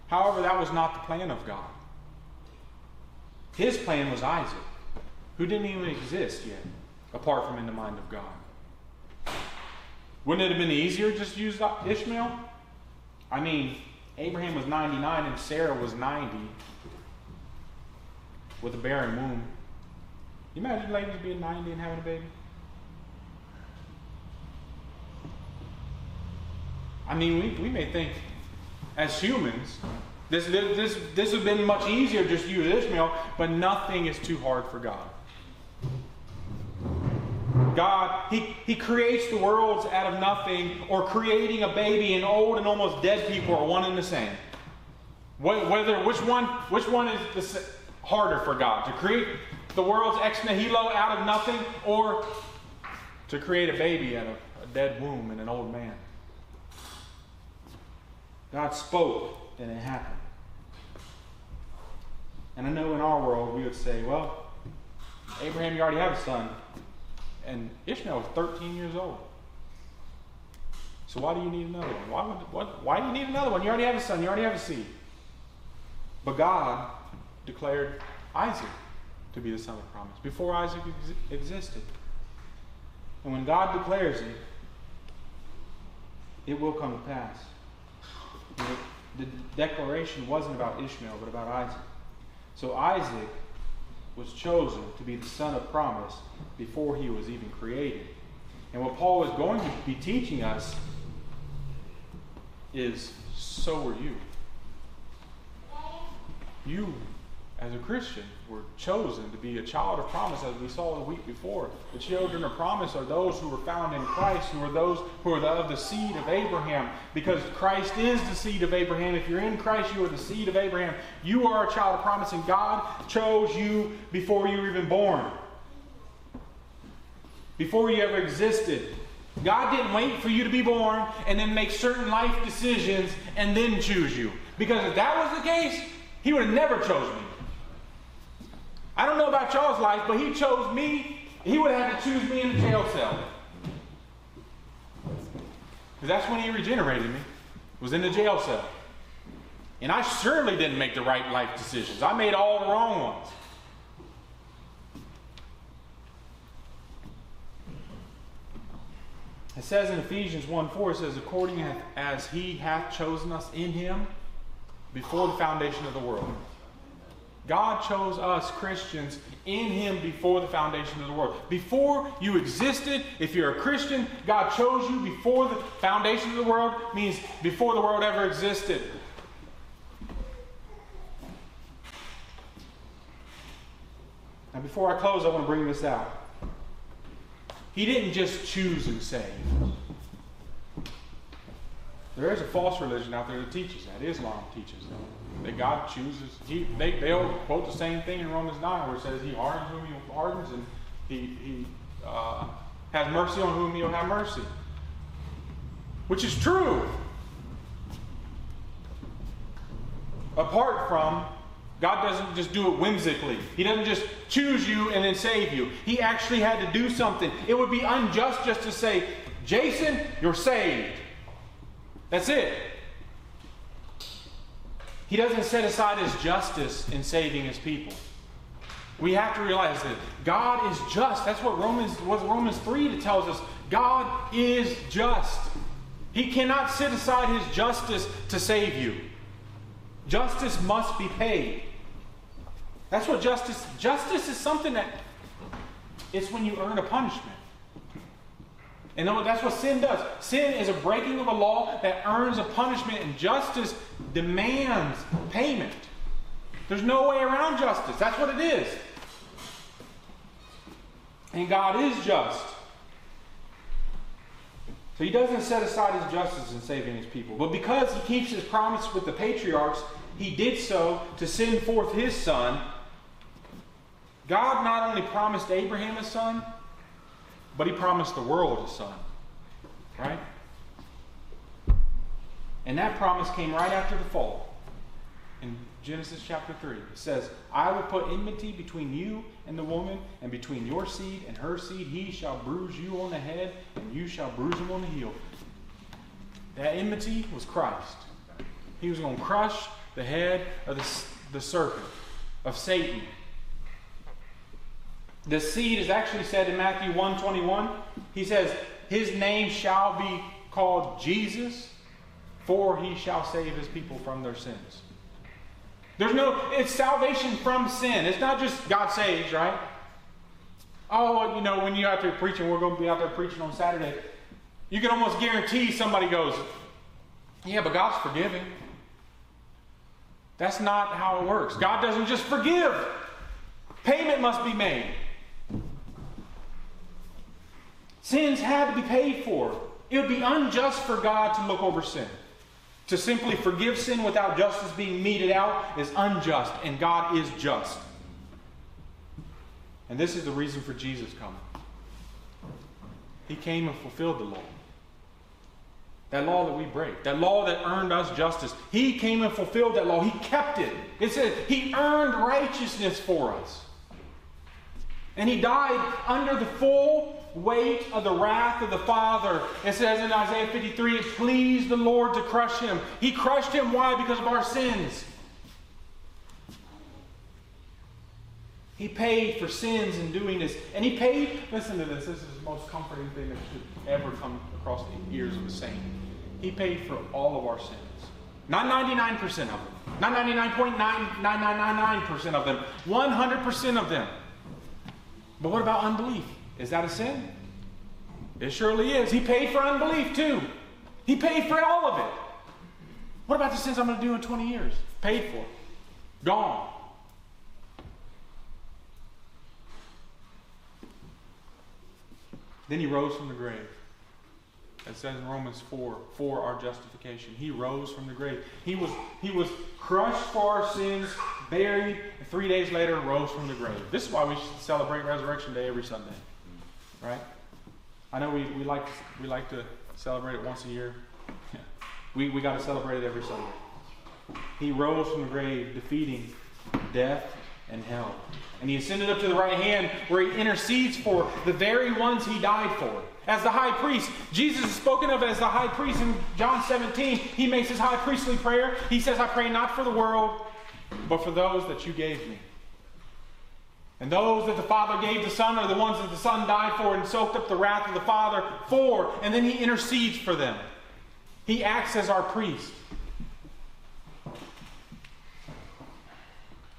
However, that was not the plan of God. His plan was Isaac, who didn't even exist yet, apart from in the mind of God. Wouldn't it have been easier just to use Ishmael? I mean, Abraham was 99 and Sarah was 90 with a barren womb. You imagine ladies being 90 and having a baby? I mean, we, we may think as humans, this, this, this has been much easier just use Ishmael, but nothing is too hard for God. God, he, he creates the worlds out of nothing, or creating a baby and old and almost dead people are one and the same. Whether which one which one is the, harder for God to create the world's ex nihilo out of nothing, or to create a baby out of a dead womb and an old man? God spoke, and it happened. And I know in our world we would say, well, Abraham, you already have a son. And Ishmael was 13 years old. So why do you need another one? Why, would, what, why do you need another one? You already have a son, you already have a seed. But God declared Isaac to be the son of promise before Isaac ex- existed. And when God declares it, it will come to pass. The declaration wasn't about Ishmael, but about Isaac. So Isaac was chosen to be the son of promise before he was even created. And what Paul is going to be teaching us is so are you. You as a Christian, we were chosen to be a child of promise, as we saw the week before. The children of promise are those who were found in Christ, who are those who are of the seed of Abraham, because Christ is the seed of Abraham. If you're in Christ, you are the seed of Abraham. You are a child of promise, and God chose you before you were even born, before you ever existed. God didn't wait for you to be born and then make certain life decisions and then choose you. Because if that was the case, He would have never chosen me. I don't know about y'all's life, but he chose me. He would have to choose me in the jail cell. Because that's when he regenerated me, was in the jail cell. And I surely didn't make the right life decisions. I made all the wrong ones. It says in Ephesians 1 4, it says, according as he hath chosen us in him before the foundation of the world God chose us Christians in Him before the foundation of the world. Before you existed, if you're a Christian, God chose you before the foundation of the world, means before the world ever existed. Now, before I close, I want to bring this out. He didn't just choose and save. There is a false religion out there that teaches that. Islam teaches that that God chooses. He, they, they'll quote the same thing in Romans 9 where it says, He hardens whom He hardens, and He, he uh, has mercy on whom He'll have mercy. Which is true. Apart from, God doesn't just do it whimsically. He doesn't just choose you and then save you. He actually had to do something. It would be unjust just to say, Jason, you're saved. That's it. He doesn't set aside his justice in saving his people. We have to realize that God is just. That's what Romans what Romans 3 tells us. God is just. He cannot set aside his justice to save you. Justice must be paid. That's what justice justice is something that it's when you earn a punishment. And that's what sin does. Sin is a breaking of a law that earns a punishment, and justice demands payment. There's no way around justice. That's what it is. And God is just. So he doesn't set aside his justice in saving his people. But because he keeps his promise with the patriarchs, he did so to send forth his son. God not only promised Abraham a son, but he promised the world a son. Right? And that promise came right after the fall. In Genesis chapter 3, it says, I will put enmity between you and the woman, and between your seed and her seed. He shall bruise you on the head, and you shall bruise him on the heel. That enmity was Christ. He was going to crush the head of the, the serpent, of Satan. The seed is actually said in Matthew 121. He says, His name shall be called Jesus, for he shall save his people from their sins. There's no, it's salvation from sin. It's not just God saves, right? Oh, you know, when you're out there preaching, we're going to be out there preaching on Saturday. You can almost guarantee somebody goes, Yeah, but God's forgiving. That's not how it works. God doesn't just forgive, payment must be made. Sins had to be paid for. It would be unjust for God to look over sin. To simply forgive sin without justice being meted out is unjust, and God is just. And this is the reason for Jesus coming. He came and fulfilled the law. That law that we break, that law that earned us justice. He came and fulfilled that law. He kept it. It says He earned righteousness for us. And He died under the full weight of the wrath of the Father. It says in Isaiah 53 it pleased the Lord to crush Him. He crushed Him. Why? Because of our sins. He paid for sins in doing this. And He paid, listen to this, this is the most comforting thing that should ever come across the ears of a saint. He paid for all of our sins. Not 99% of them. Not 99.9999% of them. 100% of them. But what about unbelief? Is that a sin? It surely is. He paid for unbelief too. He paid for all of it. What about the sins I'm going to do in 20 years? Paid for. Gone. Then he rose from the grave. It says in Romans 4, for our justification. He rose from the grave. He was, he was crushed for our sins, buried, and three days later rose from the grave. This is why we celebrate Resurrection Day every Sunday. Right? I know we, we, like, we like to celebrate it once a year. We, we got to celebrate it every Sunday. He rose from the grave, defeating death and hell. And he ascended up to the right hand where he intercedes for the very ones he died for. As the high priest, Jesus is spoken of as the high priest in John 17. He makes his high priestly prayer. He says, I pray not for the world, but for those that you gave me. And those that the Father gave the Son are the ones that the Son died for and soaked up the wrath of the Father for. And then he intercedes for them. He acts as our priest.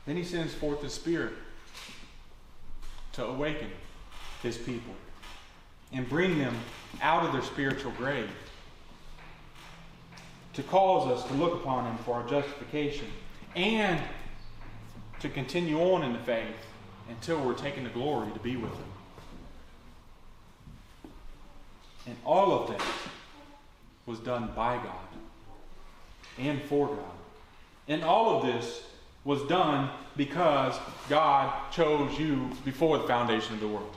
Then he sends forth the Spirit to awaken his people and bring them out of their spiritual grave. To cause us to look upon him for our justification and to continue on in the faith until we're taken to glory to be with him. And all of that was done by God and for God. And all of this was done because God chose you before the foundation of the world.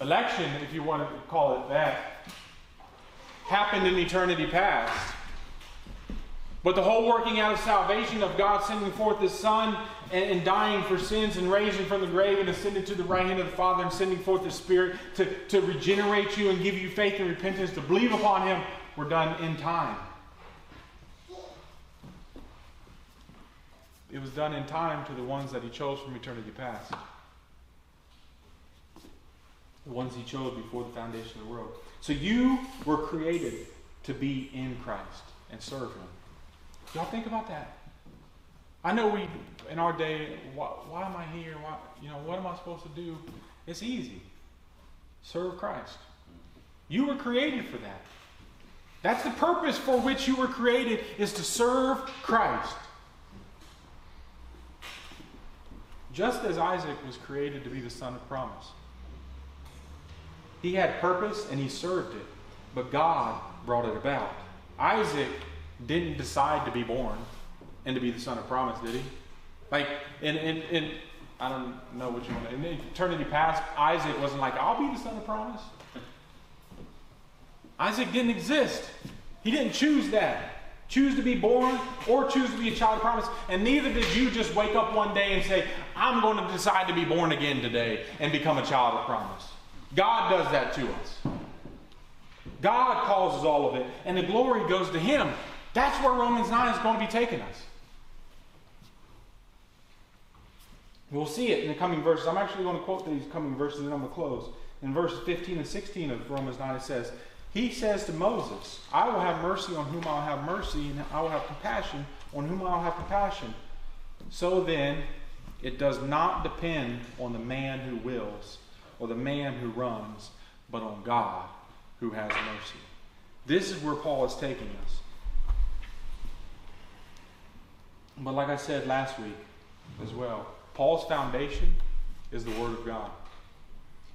Election, if you want to call it that, happened in eternity past. But the whole working out of salvation of God sending forth His Son and, and, dying for sins and raising from the grave and ascending to the right hand of the Father and sending forth the Spirit to, to regenerate you and give you faith and repentance to believe upon Him were done in time. It was done in time to the ones that He chose from eternity past. The ones He chose before the foundation of the world. So you were created to be in Christ and serve Him. Y'all think about that. I know we, in our day, why, why am I here? Why, you know, what am I supposed to do? It's easy. Serve Christ. You were created for that. That's the purpose for which you were created is to serve Christ. Just as Isaac was created to be the son of promise. He had purpose and he served it, but God brought it about. Isaac didn't decide to be born and to be the son of promise, did he? Like, in, in, in I don't know what you want to, in eternity past, Isaac wasn't like, I'll be the son of promise. Isaac didn't exist. He didn't choose that. Choose to be born or choose to be a child of promise. And neither did you just wake up one day and say, I'm going to decide to be born again today and become a child of promise. God does that to us. God causes all of it, and the glory goes to Him. That's where Romans 9 is going to be taking us. We'll see it in the coming verses. I'm actually going to quote these coming verses and I'm going to close. In verses 15 and 16 of Romans 9, it says, He says to Moses, I will have mercy on whom I'll have mercy, and I will have compassion on whom I'll have compassion. So then, it does not depend on the man who wills or the man who runs, but on God who has mercy. This is where Paul is taking us. But like I said last week as well, Paul's foundation is the Word of God.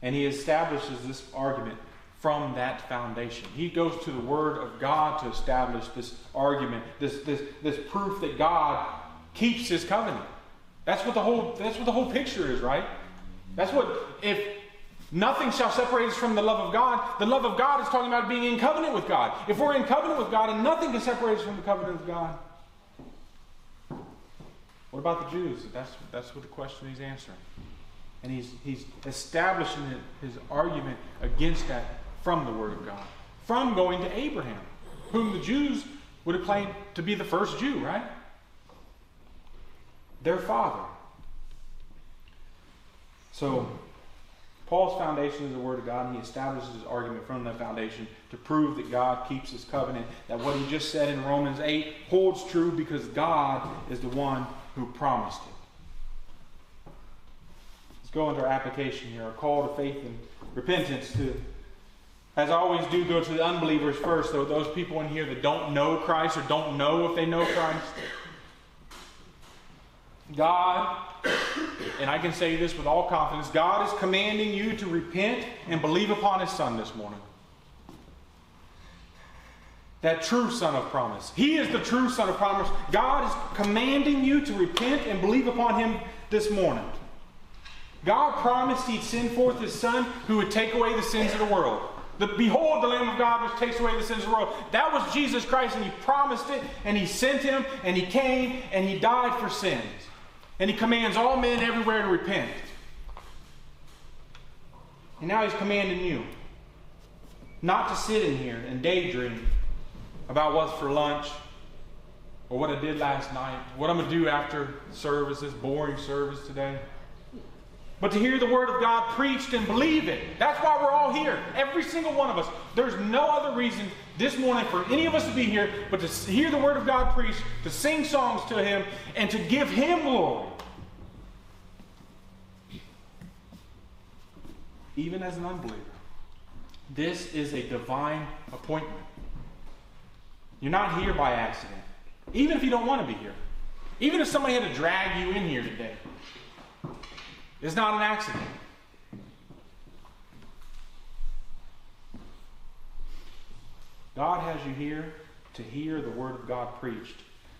And he establishes this argument from that foundation. He goes to the Word of God to establish this argument, this, this, this proof that God keeps his covenant. That's what the whole that's what the whole picture is, right? That's what if nothing shall separate us from the love of God, the love of God is talking about being in covenant with God. If we're in covenant with God and nothing can separate us from the covenant of God, what about the Jews? That's that's what the question he's answering. And he's he's establishing his argument against that from the Word of God. From going to Abraham, whom the Jews would have claimed to be the first Jew, right? their father. So, Paul's foundation is the Word of God, and he establishes his argument from that foundation to prove that God keeps his covenant, that what he just said in Romans 8 holds true because God is the one who promised it. Let's go into our application here, our call to faith and repentance to as I always do, go to the unbelievers first, though those people in here that don't know Christ or don't know if they know Christ. God, and I can say this with all confidence, God is commanding you to repent and believe upon His Son this morning. That true Son of promise. He is the true Son of promise. God is commanding you to repent and believe upon Him this morning. God promised He'd send forth His Son who would take away the sins of the world. The, Behold, the Lamb of God which takes away the sins of the world. That was Jesus Christ, and He promised it, and He sent Him, and He came, and He died for sins. And he commands all men everywhere to repent. And now he's commanding you not to sit in here and daydream about what's for lunch or what I did last night, what I'm going to do after service, this boring service today. But to hear the Word of God preached and believe it. That's why we're all here. Every single one of us. There's no other reason this morning for any of us to be here but to hear the Word of God preached, to sing songs to Him, and to give Him glory. Even as an unbeliever. This is a divine appointment. You're not here by accident. Even if you don't want to be here. Even if somebody had to drag you in here today. It's not an accident. God has you here to hear the Word of God preached.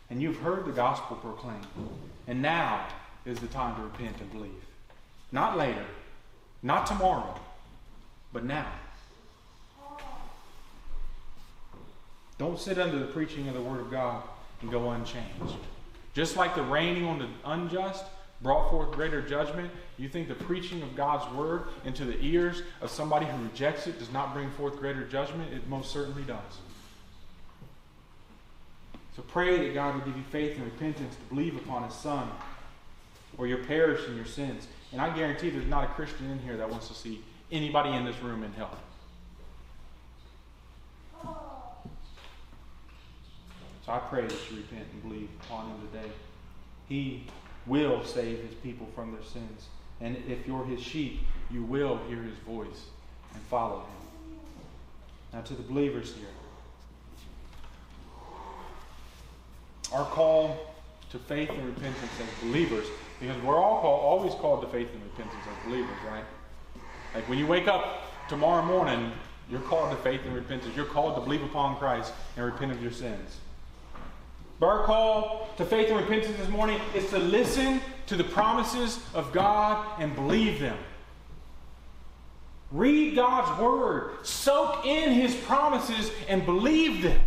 And you've heard the gospel proclaimed. And now is the time to repent and believe. Not later, not tomorrow, but now. Don't sit under the preaching of the Word of God and go unchanged. Just like the raining on the unjust brought forth greater judgment, you think the preaching of God's word into the ears of somebody who rejects it does not bring forth greater judgment? It most certainly does. So pray that God will give you faith and repentance to believe upon His Son, or you'll perish in your sins. And I guarantee there's not a Christian in here that wants to see anybody in this room in hell. So I pray that you repent and believe upon Him today. He will save his people from their sins. And if you're his sheep, you will hear his voice and follow him. Now, to the believers here, our call to faith and repentance as believers, because we're all called, always called to faith and repentance as believers, right? Like when you wake up tomorrow morning, you're called to faith and repentance. You're called to believe upon Christ and repent of your sins. Our call to faith and repentance this morning is to listen to the promises of God and believe them. Read God's word, soak in his promises, and believe them.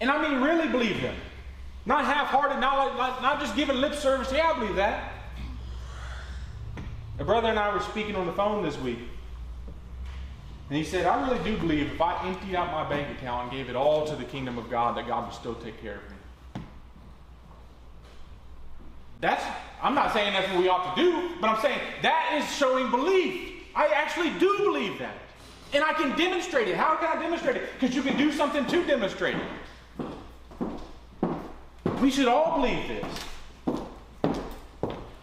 And I mean, really believe them. Not half hearted, not, like, not just giving lip service. Yeah, I believe that. A brother and I were speaking on the phone this week. And he said, I really do believe if I emptied out my bank account and gave it all to the kingdom of God, that God would still take care of me. That's, I'm not saying that's what we ought to do, but I'm saying that is showing belief. I actually do believe that. And I can demonstrate it. How can I demonstrate it? Because you can do something to demonstrate it. We should all believe this.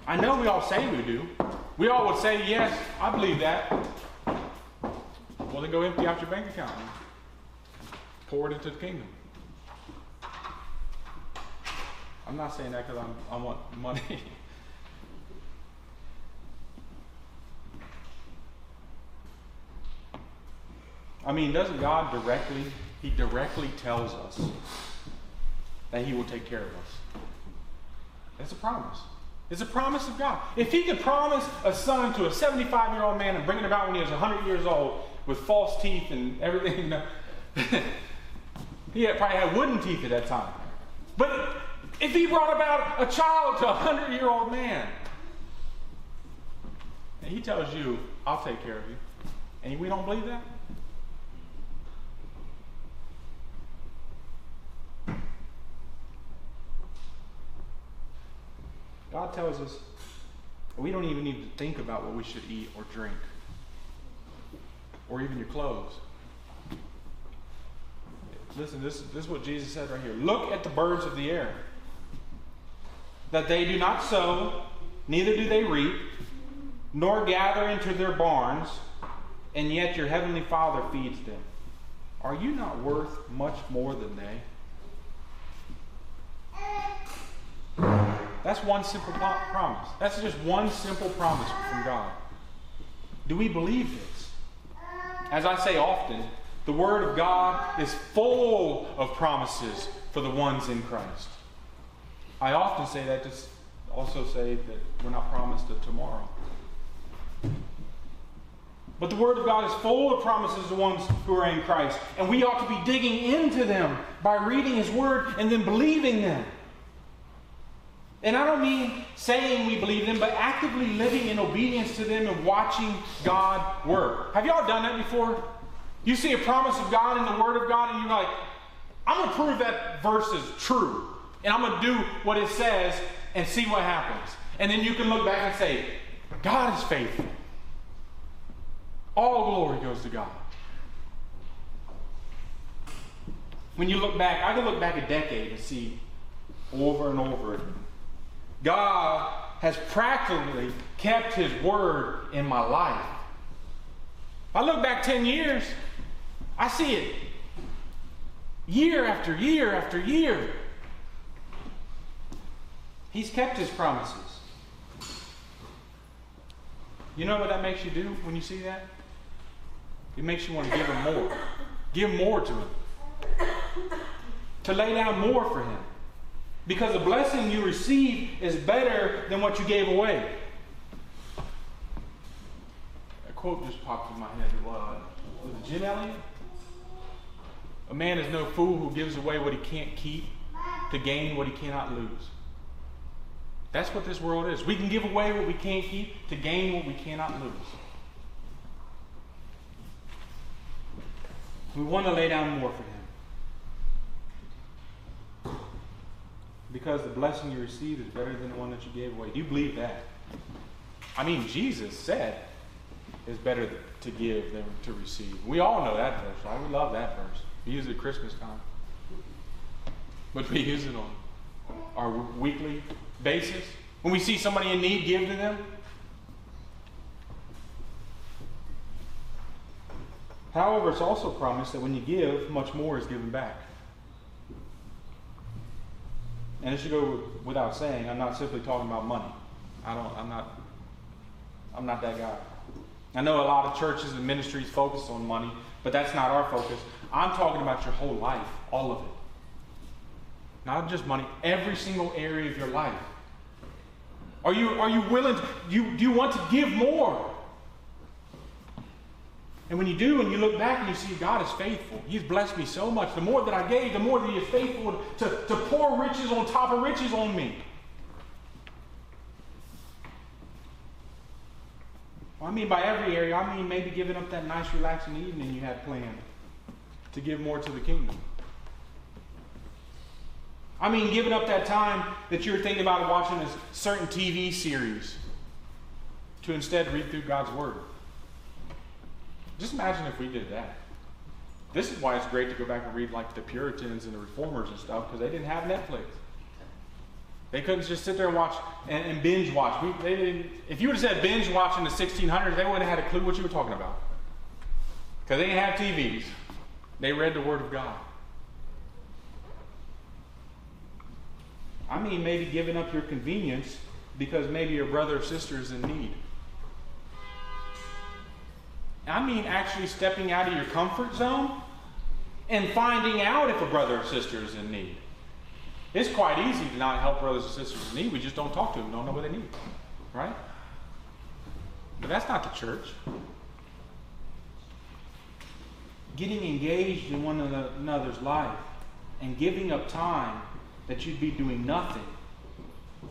I know we all say we do. We all would say, yes, I believe that. Go empty out your bank account. pour it into the kingdom. I'm not saying that because I want money. I mean, doesn't God directly, He directly tells us that He will take care of us? That's a promise. It's a promise of God. If He could promise a son to a 75 year old man and bring it about when he was 100 years old with false teeth and everything, he had, probably had wooden teeth at that time. But if He brought about a child to a 100 year old man, and He tells you, I'll take care of you, and we don't believe that? God tells us we don't even need to think about what we should eat or drink, or even your clothes. Listen, this, this is what Jesus said right here. Look at the birds of the air, that they do not sow, neither do they reap, nor gather into their barns, and yet your heavenly Father feeds them. Are you not worth much more than they? That's one simple promise. That's just one simple promise from God. Do we believe this? As I say often, the Word of God is full of promises for the ones in Christ. I often say that to also say that we're not promised a tomorrow. But the Word of God is full of promises to ones who are in Christ. And we ought to be digging into them by reading His Word and then believing them. And I don't mean saying we believe them, but actively living in obedience to them and watching God work. Have y'all done that before? You see a promise of God in the Word of God, and you're like, I'm going to prove that verse is true. And I'm going to do what it says and see what happens. And then you can look back and say, God is faithful. All glory goes to God. When you look back, I can look back a decade and see over and over God has practically kept his word in my life. I look back 10 years, I see it year after year after year. He's kept his promises. You know what that makes you do when you see that? It makes you want to give him more. Give more to him. To lay down more for him. Because the blessing you receive is better than what you gave away. A quote just popped in my head. Was, it Jim Elliot? A man is no fool who gives away what he can't keep to gain what he cannot lose. That's what this world is. We can give away what we can't keep to gain what we cannot lose. We want to lay down more for him. Because the blessing you receive is better than the one that you gave away. Do you believe that? I mean, Jesus said it's better to give than to receive. We all know that verse, right? We love that verse. We use it at Christmas time. But we use it on our weekly basis. When we see somebody in need, give to them. However, it's also promised that when you give, much more is given back. And it should go without saying, I'm not simply talking about money. I don't, I'm not, I'm not that guy. I know a lot of churches and ministries focus on money, but that's not our focus. I'm talking about your whole life, all of it. Not just money, every single area of your life. Are you, are you willing to, you, do you want to give more? And when you do, and you look back and you see God is faithful, He's blessed me so much. The more that I gave, the more that He is faithful to, to pour riches on top of riches on me. Well, I mean, by every area, I mean maybe giving up that nice, relaxing evening you had planned to give more to the kingdom. I mean, giving up that time that you're thinking about watching a certain TV series to instead read through God's Word. Just imagine if we did that. This is why it's great to go back and read like the Puritans and the Reformers and stuff because they didn't have Netflix. They couldn't just sit there and watch and, and binge watch. We, they didn't, if you would have said binge watch in the 1600s, they wouldn't have had a clue what you were talking about because they didn't have TVs. They read the Word of God. I mean, maybe giving up your convenience because maybe your brother or sister is in need. I mean, actually stepping out of your comfort zone and finding out if a brother or sister is in need. It's quite easy to not help brothers and sisters in need. We just don't talk to them, don't know what they need. Right? But that's not the church. Getting engaged in one another's life and giving up time that you'd be doing nothing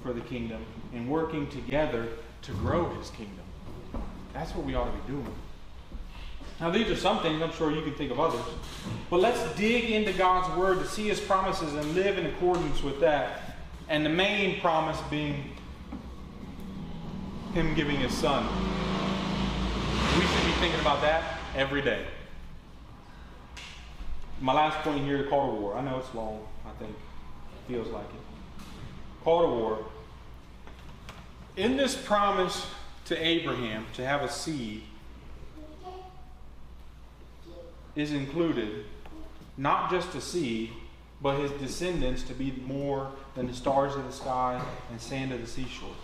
for the kingdom and working together to grow his kingdom. That's what we ought to be doing. Now, these are some things, I'm sure you can think of others. But let's dig into God's Word to see His promises and live in accordance with that. And the main promise being Him giving His Son. We should be thinking about that every day. My last point here the call to war. I know it's long, I think. It feels like it. Call to war. In this promise to Abraham to have a seed, is included not just a seed, but his descendants to be more than the stars of the sky and sand of the seashore.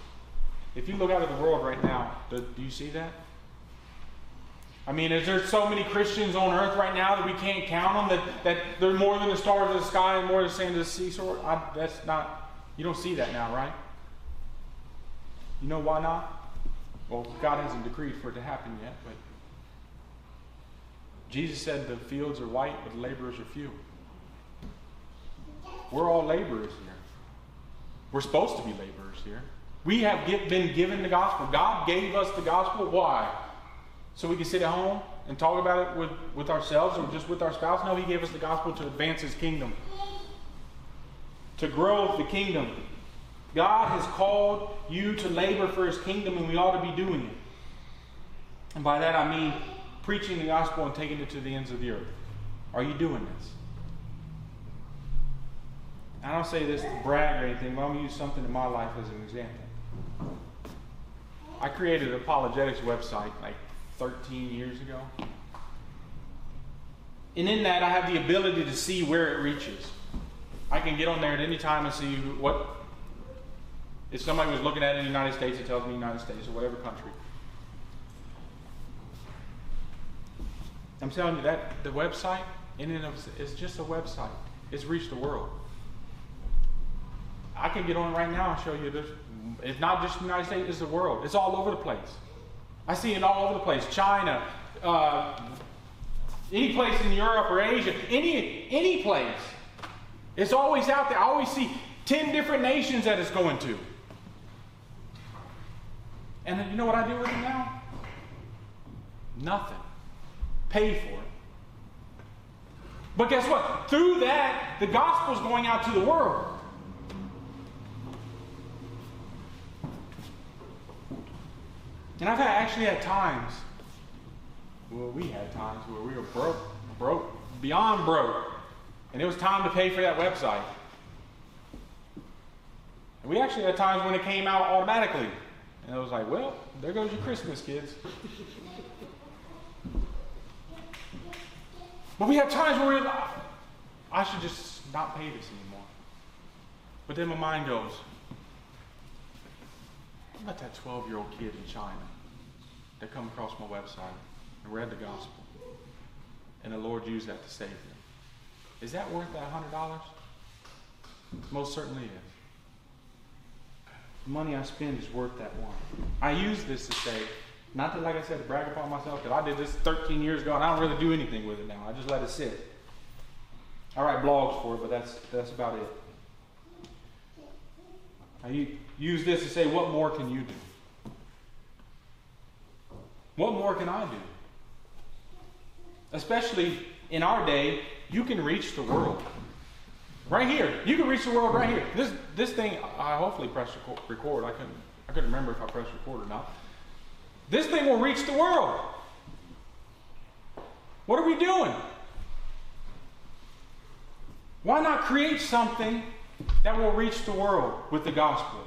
If you look out at the world right now, do, do you see that? I mean, is there so many Christians on earth right now that we can't count them? That, that they're more than the stars of the sky and more than the sand of the seashore? I, that's not, you don't see that now, right? You know why not? Well, God hasn't decreed for it to happen yet, but Jesus said the fields are white, but the laborers are few. We're all laborers here. We're supposed to be laborers here. We have get, been given the gospel. God gave us the gospel. Why? So we can sit at home and talk about it with, with ourselves or just with our spouse? No, He gave us the gospel to advance His kingdom, to grow the kingdom. God has called you to labor for His kingdom, and we ought to be doing it. And by that I mean preaching the gospel and taking it to the ends of the earth? Are you doing this? I don't say this to brag or anything, but I'm going to use something in my life as an example. I created an apologetics website like 13 years ago. And in that, I have the ability to see where it reaches. I can get on there at any time and see what. If somebody was looking at it in the United States, it tells me United States or whatever country. I'm telling you that the website in and of it's just a website. It's reached the world. I can get on right now and show you this. It's not just the United States, it's the world. It's all over the place. I see it all over the place. China, uh, any place in Europe or Asia, any any place. It's always out there. I always see 10 different nations that it's going to. And you know what I do with it now? Nothing pay for it. But guess what? Through that, the gospel is going out to the world. And I've had, actually had times, well, we had times where we were broke, broke, beyond broke, and it was time to pay for that website. And we actually had times when it came out automatically. And I was like, well, there goes your Christmas, kids. But we have times where we're like, I should just not pay this anymore. But then my mind goes, what about that 12 year old kid in China that come across my website and read the gospel? And the Lord used that to save them. Is that worth that $100? Most certainly is. The money I spend is worth that one. I use this to say, not to, like I said, to brag upon myself, because I did this 13 years ago and I don't really do anything with it now. I just let it sit. I write blogs for it, but that's, that's about it. I use this to say, what more can you do? What more can I do? Especially in our day, you can reach the world. Right here. You can reach the world right here. This this thing, I hopefully pressed record. I couldn't I couldn't remember if I pressed record or not. This thing will reach the world. What are we doing? Why not create something that will reach the world with the gospel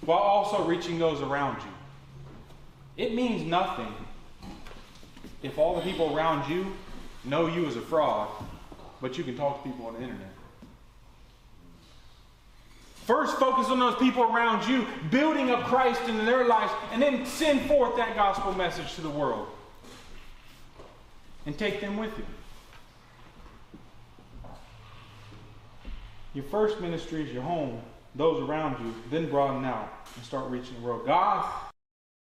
while also reaching those around you? It means nothing if all the people around you know you as a fraud, but you can talk to people on the internet. First, focus on those people around you, building up Christ in their lives, and then send forth that gospel message to the world. And take them with you. Your first ministry is your home, those around you, then broaden out and start reaching the world. God